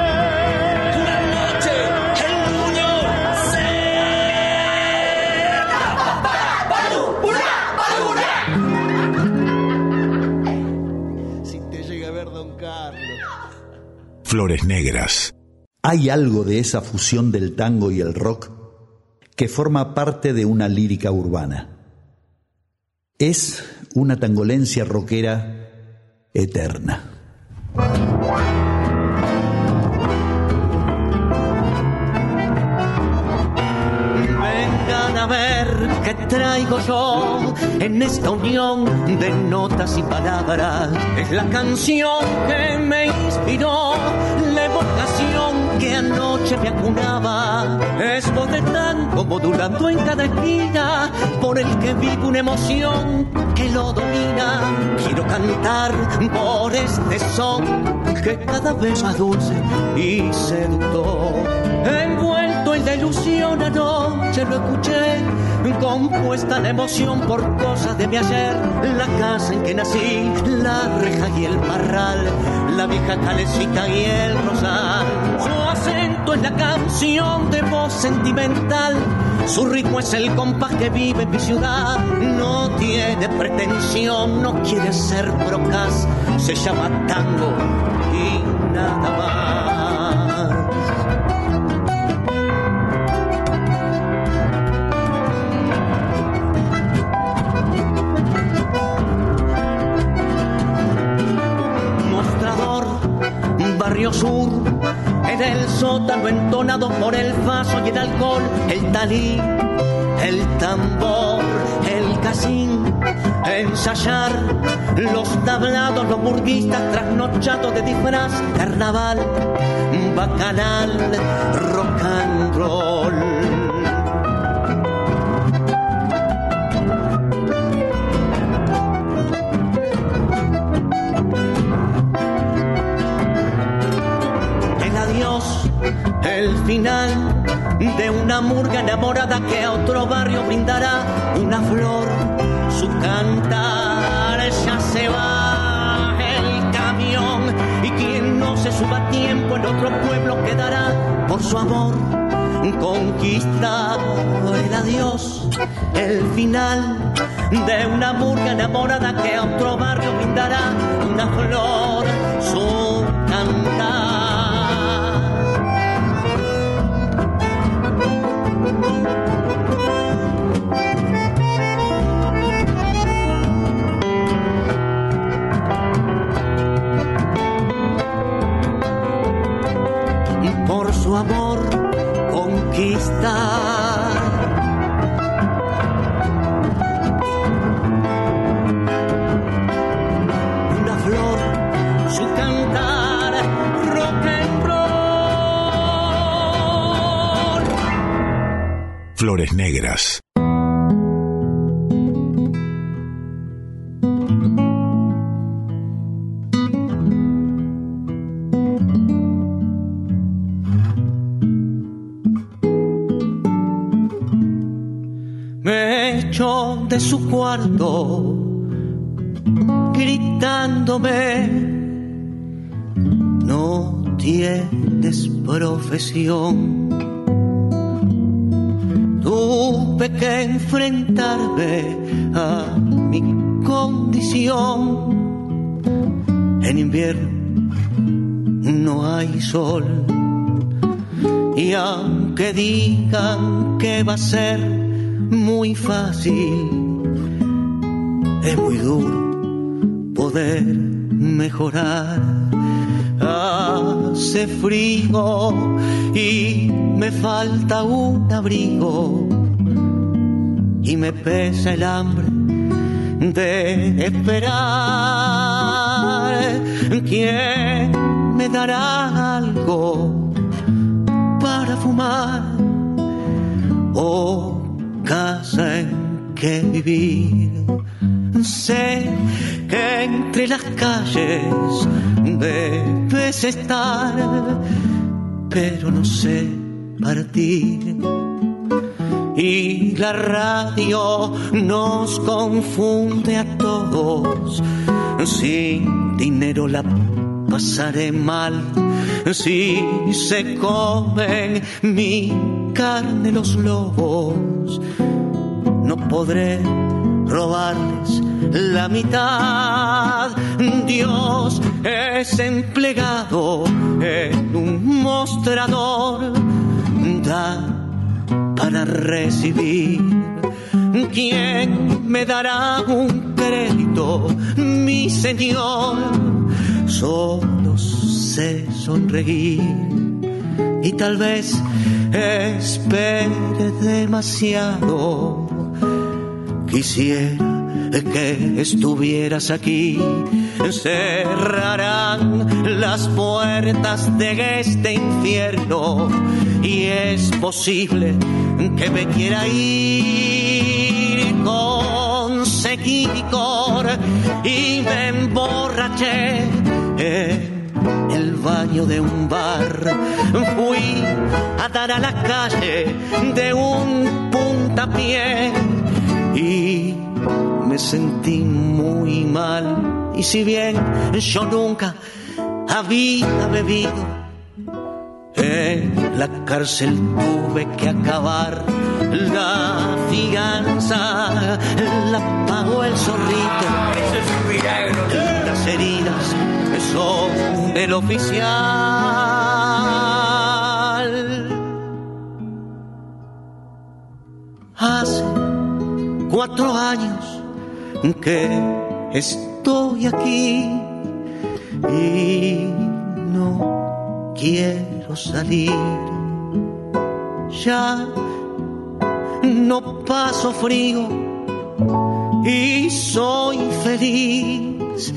Flores Negras. Hay algo de esa fusión del tango y el rock que forma parte de una lírica urbana. Es una tangolencia rockera eterna. Qué traigo yo en esta unión de notas y palabras. Es la canción que me inspiró, la evocación que anoche me acunaba. Es voz de tango modulando en cada esquina, por el que vivo una emoción que lo domina. Quiero cantar por este son que cada vez más dulce y seductor. Envuelto en la ilusión anoche lo escuché, compuesta la emoción por cosas de mi ayer, la casa en que nací, la reja y el parral, la vieja calecita y el rosal. Su acento es la canción de voz sentimental, su ritmo es el compás que vive en mi ciudad. No tiene pretensión, no quiere ser procas, se llama tango y nada más. Sur, en el sótano entonado por el vaso y el alcohol, el talí, el tambor, el casín, ensayar los tablados, los burguistas trasnochados de disfraz, carnaval, bacanal, rock and roll. El final de una murga enamorada que a otro barrio brindará una flor, su cantar ya se va, el camión luego en otro pueblo quedará por su amor. Conquista el adiós, el final de una murga enamorada que a otro barrio brindará una flor, Negras. Me echó de su cuarto gritándome, no tienes profesión. A mi condición. En invierno no hay sol. Y aunque digan que va a ser muy fácil, es muy duro poder mejorar. Hace frío y me falta un abrigo y me pesa el hambre de esperar. ¿Quién me dará algo para fumar o casa en que vivir? Sé que entre las calles debes estar, pero no sé partir. Y la radio nos confunde a todos. Sin dinero la pasaré mal. Si se comen mi carne los lobos, no podré robarles la mitad. Dios es empleado en un mostrador, para recibir. ¿Quién me dará un crédito, mi Señor? Solo sé sonreír y tal vez espere demasiado. Quisiera que estuvieras aquí. Cerrarán las puertas de este infierno y es posible que me quiera ir. Conseguí licor y me emborraché en el baño de un bar. Fui a dar a la calle de un puntapié y me sentí muy mal. Y si bien yo nunca había bebido, en la cárcel tuve que acabar la fianza, la pagó el zorrito. Eso es un milagro. Las heridas son del oficial. Hace cuatro años que estoy aquí y no quiero salir. Ya no paso frío y soy feliz.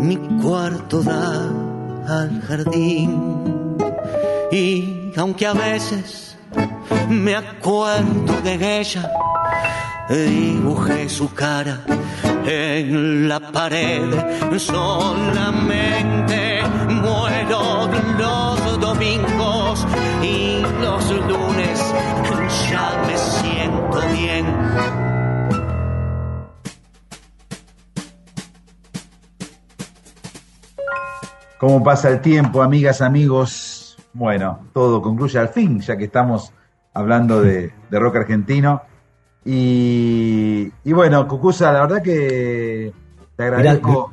Mi cuarto da al jardín y aunque a veces me acuerdo de ella, dibujé su cara en la pared. Solamente muero los domingos y los lunes ya me siento bien. ¿Cómo pasa el tiempo, amigas, amigos? Bueno, todo concluye al fin, ya que estamos hablando de, de rock argentino. Y, y bueno, Cucusa, la verdad que te agradezco.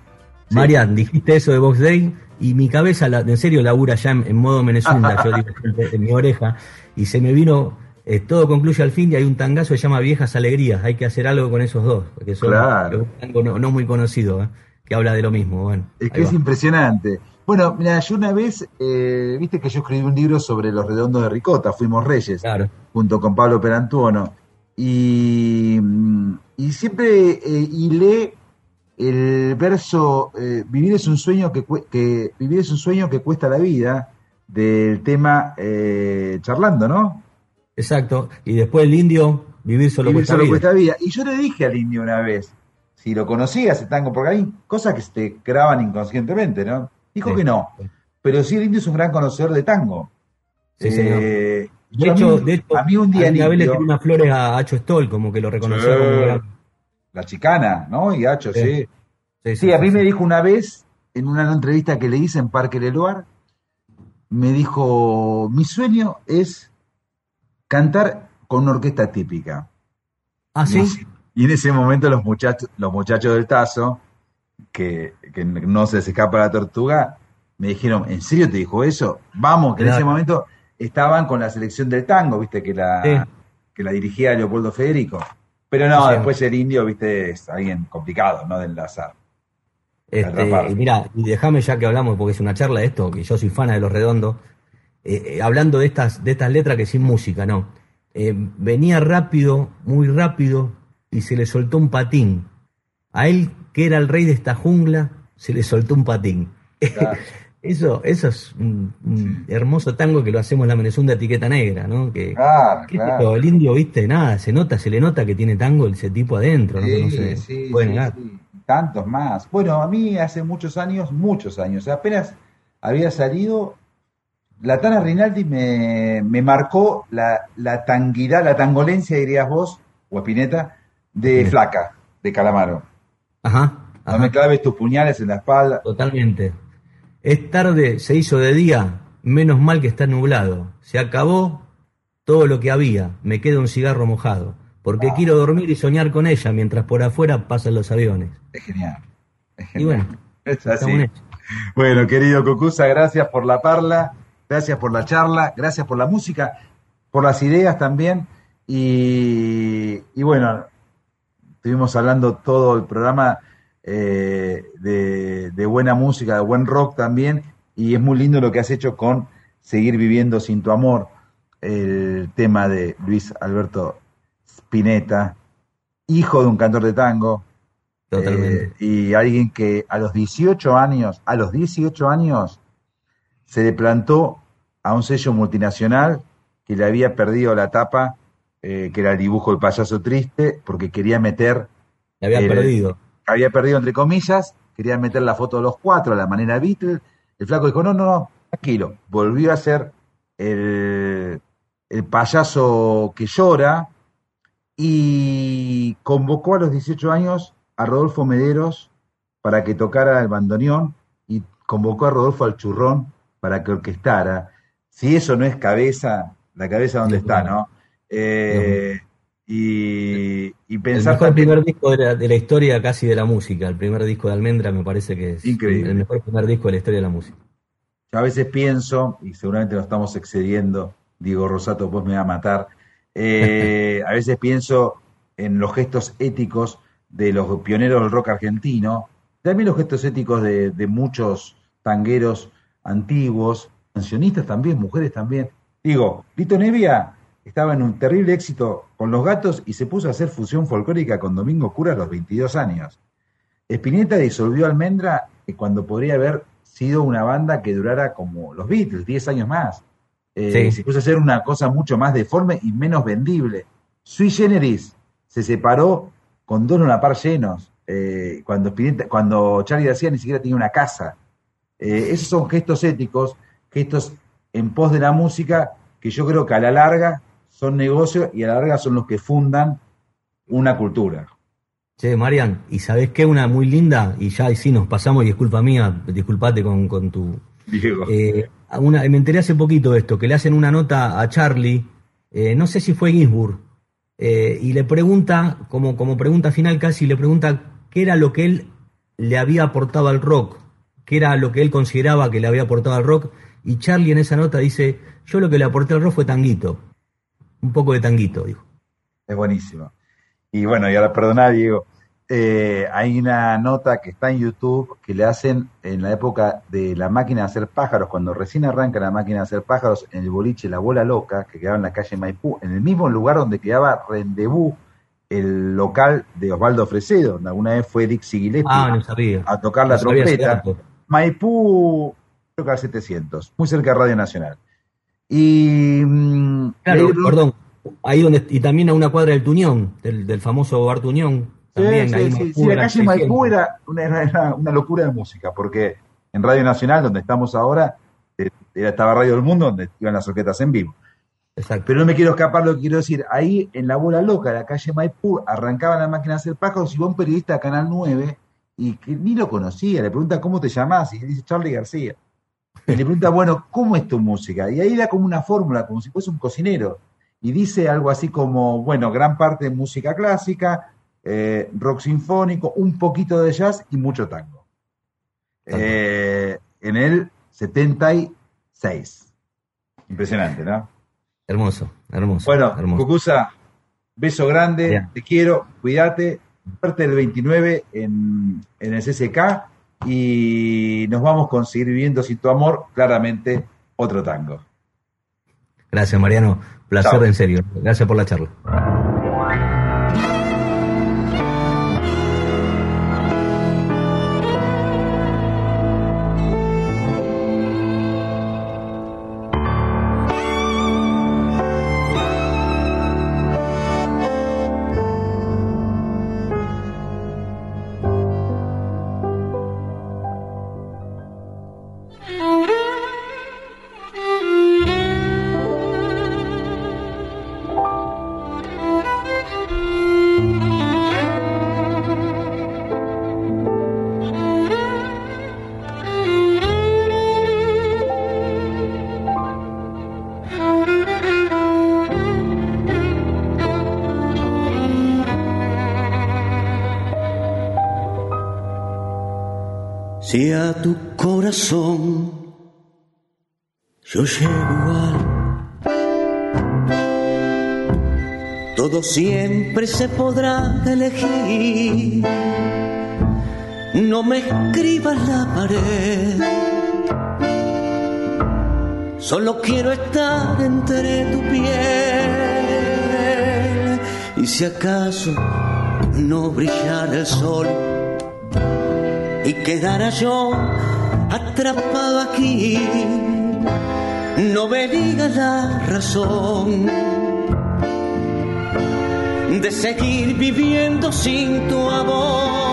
Sí. Marian, dijiste eso de Box Day y mi cabeza, la- en serio, labura ya en, en modo Menezunda, yo digo en mi oreja, y se me vino, eh, todo concluye al fin y hay un tangazo que se llama Viejas Alegrías, hay que hacer algo con esos dos, que son Claro. tango no, no muy conocido, eh, que habla de lo mismo. Bueno, Es que es impresionante. Bueno, mira, yo una vez, eh, viste que yo escribí un libro sobre los redondos de Ricota, Fuimos Reyes, junto con Pablo Perantuono. Y, mm, y siempre eh, hilé el verso eh, Vivir es un sueño que, que vivir es un sueño que cuesta la vida del tema eh, charlando, ¿no? Exacto, y después el indio, Vivir solo Vivir cuesta solo vida. cuesta vida. Y yo le dije al indio una vez, si lo conocía ese tango, porque hay cosas que se te graban inconscientemente, ¿no? Dijo Sí. que no. Pero sí, el indio es un gran conocedor de tango. Sí, señor. De yo a hecho, mí- de hecho, a mí un día alguna vez le tiré unas flores a Hacho Stoll, como que lo reconoció Sí. como gran- La chicana, ¿no? Y Hacho, sí. Sí. Sí, Sí, sí, a mí me dijo una vez, en una entrevista que le hice en Parque Leluar, me dijo, mi sueño es cantar con una orquesta típica. Ah, sí. Y en ese momento los muchachos, los muchachos del Tazo, que, que no se les escapa la tortuga, me dijeron, ¿en serio te dijo eso? Vamos, que en ese momento estaban con la selección del tango, viste, que la, Sí. que la dirigía Leopoldo Federico. Pero no, Sí. después el indio, viste, es alguien complicado, ¿no? De enlazar. Este, atrapar. y mira, y déjame ya que hablamos, porque es una charla de esto, que yo soy fan de los redondos, eh, eh, hablando de estas, de estas letras que sin música, ¿no? Eh, venía rápido, muy rápido, y se le soltó un patín. A él, que era el rey de esta jungla, se le soltó un patín. eso, eso es un, un hermoso tango que lo hacemos en la Menezunda etiqueta negra, ¿no? Que, Claro, claro. yo, el indio, viste, nada, se nota, se le nota que tiene tango ese tipo adentro, no, Sí, no se sí, puede sí, negar. sí. Tantos más. Bueno, a mí hace muchos años, muchos años, apenas había salido, la Tana Rinaldi me, me marcó la, la tanguidad, la tangolencia, dirías vos, o Espineta, de. Flaca, de Calamaro. Ajá. No me claves tus puñales en la espalda. Totalmente. Es tarde, se hizo de día, menos mal que está nublado. Se acabó todo lo que había, me queda un cigarro mojado, porque quiero dormir y soñar con ella mientras por afuera pasan los aviones. Es genial. Es Y genial. bueno, Es así. Bueno, querido Cocusa, gracias por la parla, gracias por la charla, gracias por la música, por las ideas también. Y, y bueno, estuvimos hablando todo el programa eh, de, de buena música, de buen rock también. Y es muy lindo lo que has hecho con Seguir viviendo sin tu amor, el tema de Luis Alberto Spinetta, hijo de un cantor de tango, eh, y alguien que a los 18 años, a los 18 años, se le plantó a un sello multinacional que le había perdido la tapa, eh, que era el dibujo del payaso triste, porque quería meter. Le había el- perdido. Había perdido, entre comillas, quería meter la foto de los cuatro a la manera Beatles. El flaco dijo: No, no, no, tranquilo. Volvió a ser el, el payaso que llora y convocó a los 18 años a Rodolfo Mederos para que tocara el bandoneón y convocó a Rodolfo al churrón para que orquestara. Si eso no es cabeza, la cabeza dónde Sí, está. ¿no? Eh, y, y El pensar mejor también- primer disco de la, de la historia casi de la música, el primer disco de Almendra me parece que es Increíble. el mejor primer disco de la historia de la música. Yo a veces pienso, y seguramente nos estamos excediendo, Diego Rosato, pues me va a matar, eh, a veces pienso en los gestos éticos de los pioneros del rock argentino, también los gestos éticos de, de muchos tangueros antiguos, cancionistas también, mujeres también. Digo, Lito Nevia estaba en un terrible éxito con los gatos y se puso a hacer fusión folclórica con Domingo Cura a los 22 años. Spinetta disolvió Almendra eh, cuando podría haber sido una banda que durara como los Beatles, 10 años más. Eh, Sí. Se puso a hacer una cosa mucho más deforme y menos vendible. Sui Generis se separó con dos par llenos, eh, cuando, Spinetta- cuando Charlie García ni siquiera tenía una casa. Eh, esos son gestos éticos, gestos en pos de la música, que yo creo que a la larga son negocios y a la larga son los que fundan una cultura. Che, Marian, ¿y sabés qué? Una muy linda, y ya sí nos pasamos, y disculpa mía, disculpate con, con tu... Diego. Eh, una, me enteré hace poquito de esto, que le hacen una nota a Charlie, eh, no sé si fue Ginsburg, eh, y le pregunta, como, como pregunta final casi, le pregunta qué era lo que él le había aportado al rock, qué era lo que él consideraba que le había aportado al rock, y Charlie en esa nota dice, yo lo que le aporté al rock fue tanguito, un poco de tanguito, dijo. Es buenísimo. Y bueno, y ahora perdoná, Diego. eh, hay una nota que está en YouTube que le hacen en la época de la máquina de hacer pájaros, cuando recién arranca la máquina de hacer pájaros en el boliche La Bola Loca, que quedaba en la calle Maipú, en el mismo lugar donde quedaba Rendezvous, el local de Osvaldo Fresedo, donde alguna vez fue Dixie Gillespie Ah, no sabía. a tocar la sabía trompeta. Maipú, creo que al 700, muy cerca de Radio Nacional. Y. mm, Claro, perdón, ahí donde, y también a una cuadra del Tuñón, del, del famoso bar Tuñón, Sí, también sí, la calle Maipú 600. era una, era- una locura de música, porque en Radio Nacional, donde estamos ahora, eh, era- estaba Radio del Mundo, donde iban las orquestas en vivo. Exacto. Pero no me quiero escapar lo que quiero decir. Ahí, en la bola loca, la calle Maipú, arrancaba la máquina de hacer pájaros y va un periodista de Canal 9 y que ni lo conocía, le pregunta cómo te llamás y dice Charlie García. Y le pregunta, bueno, ¿cómo es tu música? Y ahí da como una fórmula, como si fuese un cocinero. Y dice algo así como, bueno, gran parte de música clásica, eh, rock sinfónico, un poquito de jazz y mucho tango. Eh, en el 76. Impresionante, ¿no? Hermoso, hermoso. Bueno, hermoso. Cucusa, beso grande, te quiero, cuídate. Parte del 29 en, en el CCK y nos vamos con seguir viviendo sin tu amor, claramente otro tango. Gracias, Mariano. Placer Chao. en serio. Gracias por la charla. Si a tu corazón yo llego igual, todo siempre se podrá elegir. No me escribas la pared, solo quiero estar entre tu piel. Y si acaso no brillara el sol, quedara yo atrapado aquí. No me digas la razón de seguir viviendo sin tu amor.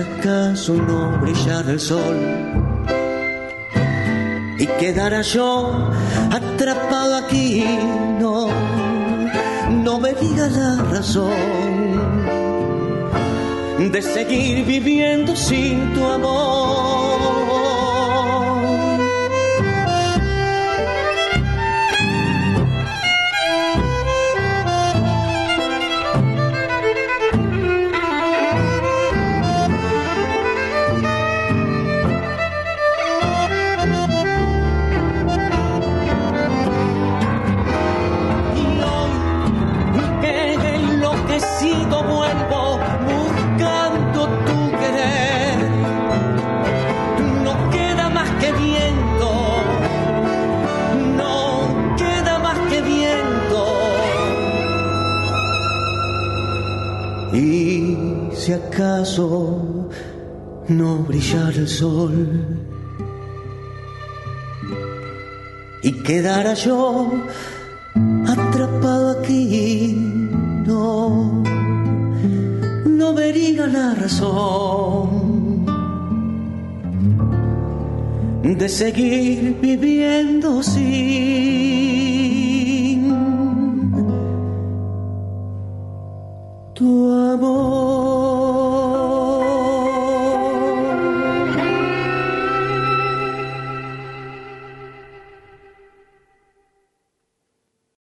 Acaso no brillara el sol y quedara yo atrapado aquí, no, no me digas la razón de seguir viviendo sin tu amor. Si acaso no brillara el sol. Y quedara yo atrapado aquí, no, no vería la razón de seguir viviendo sin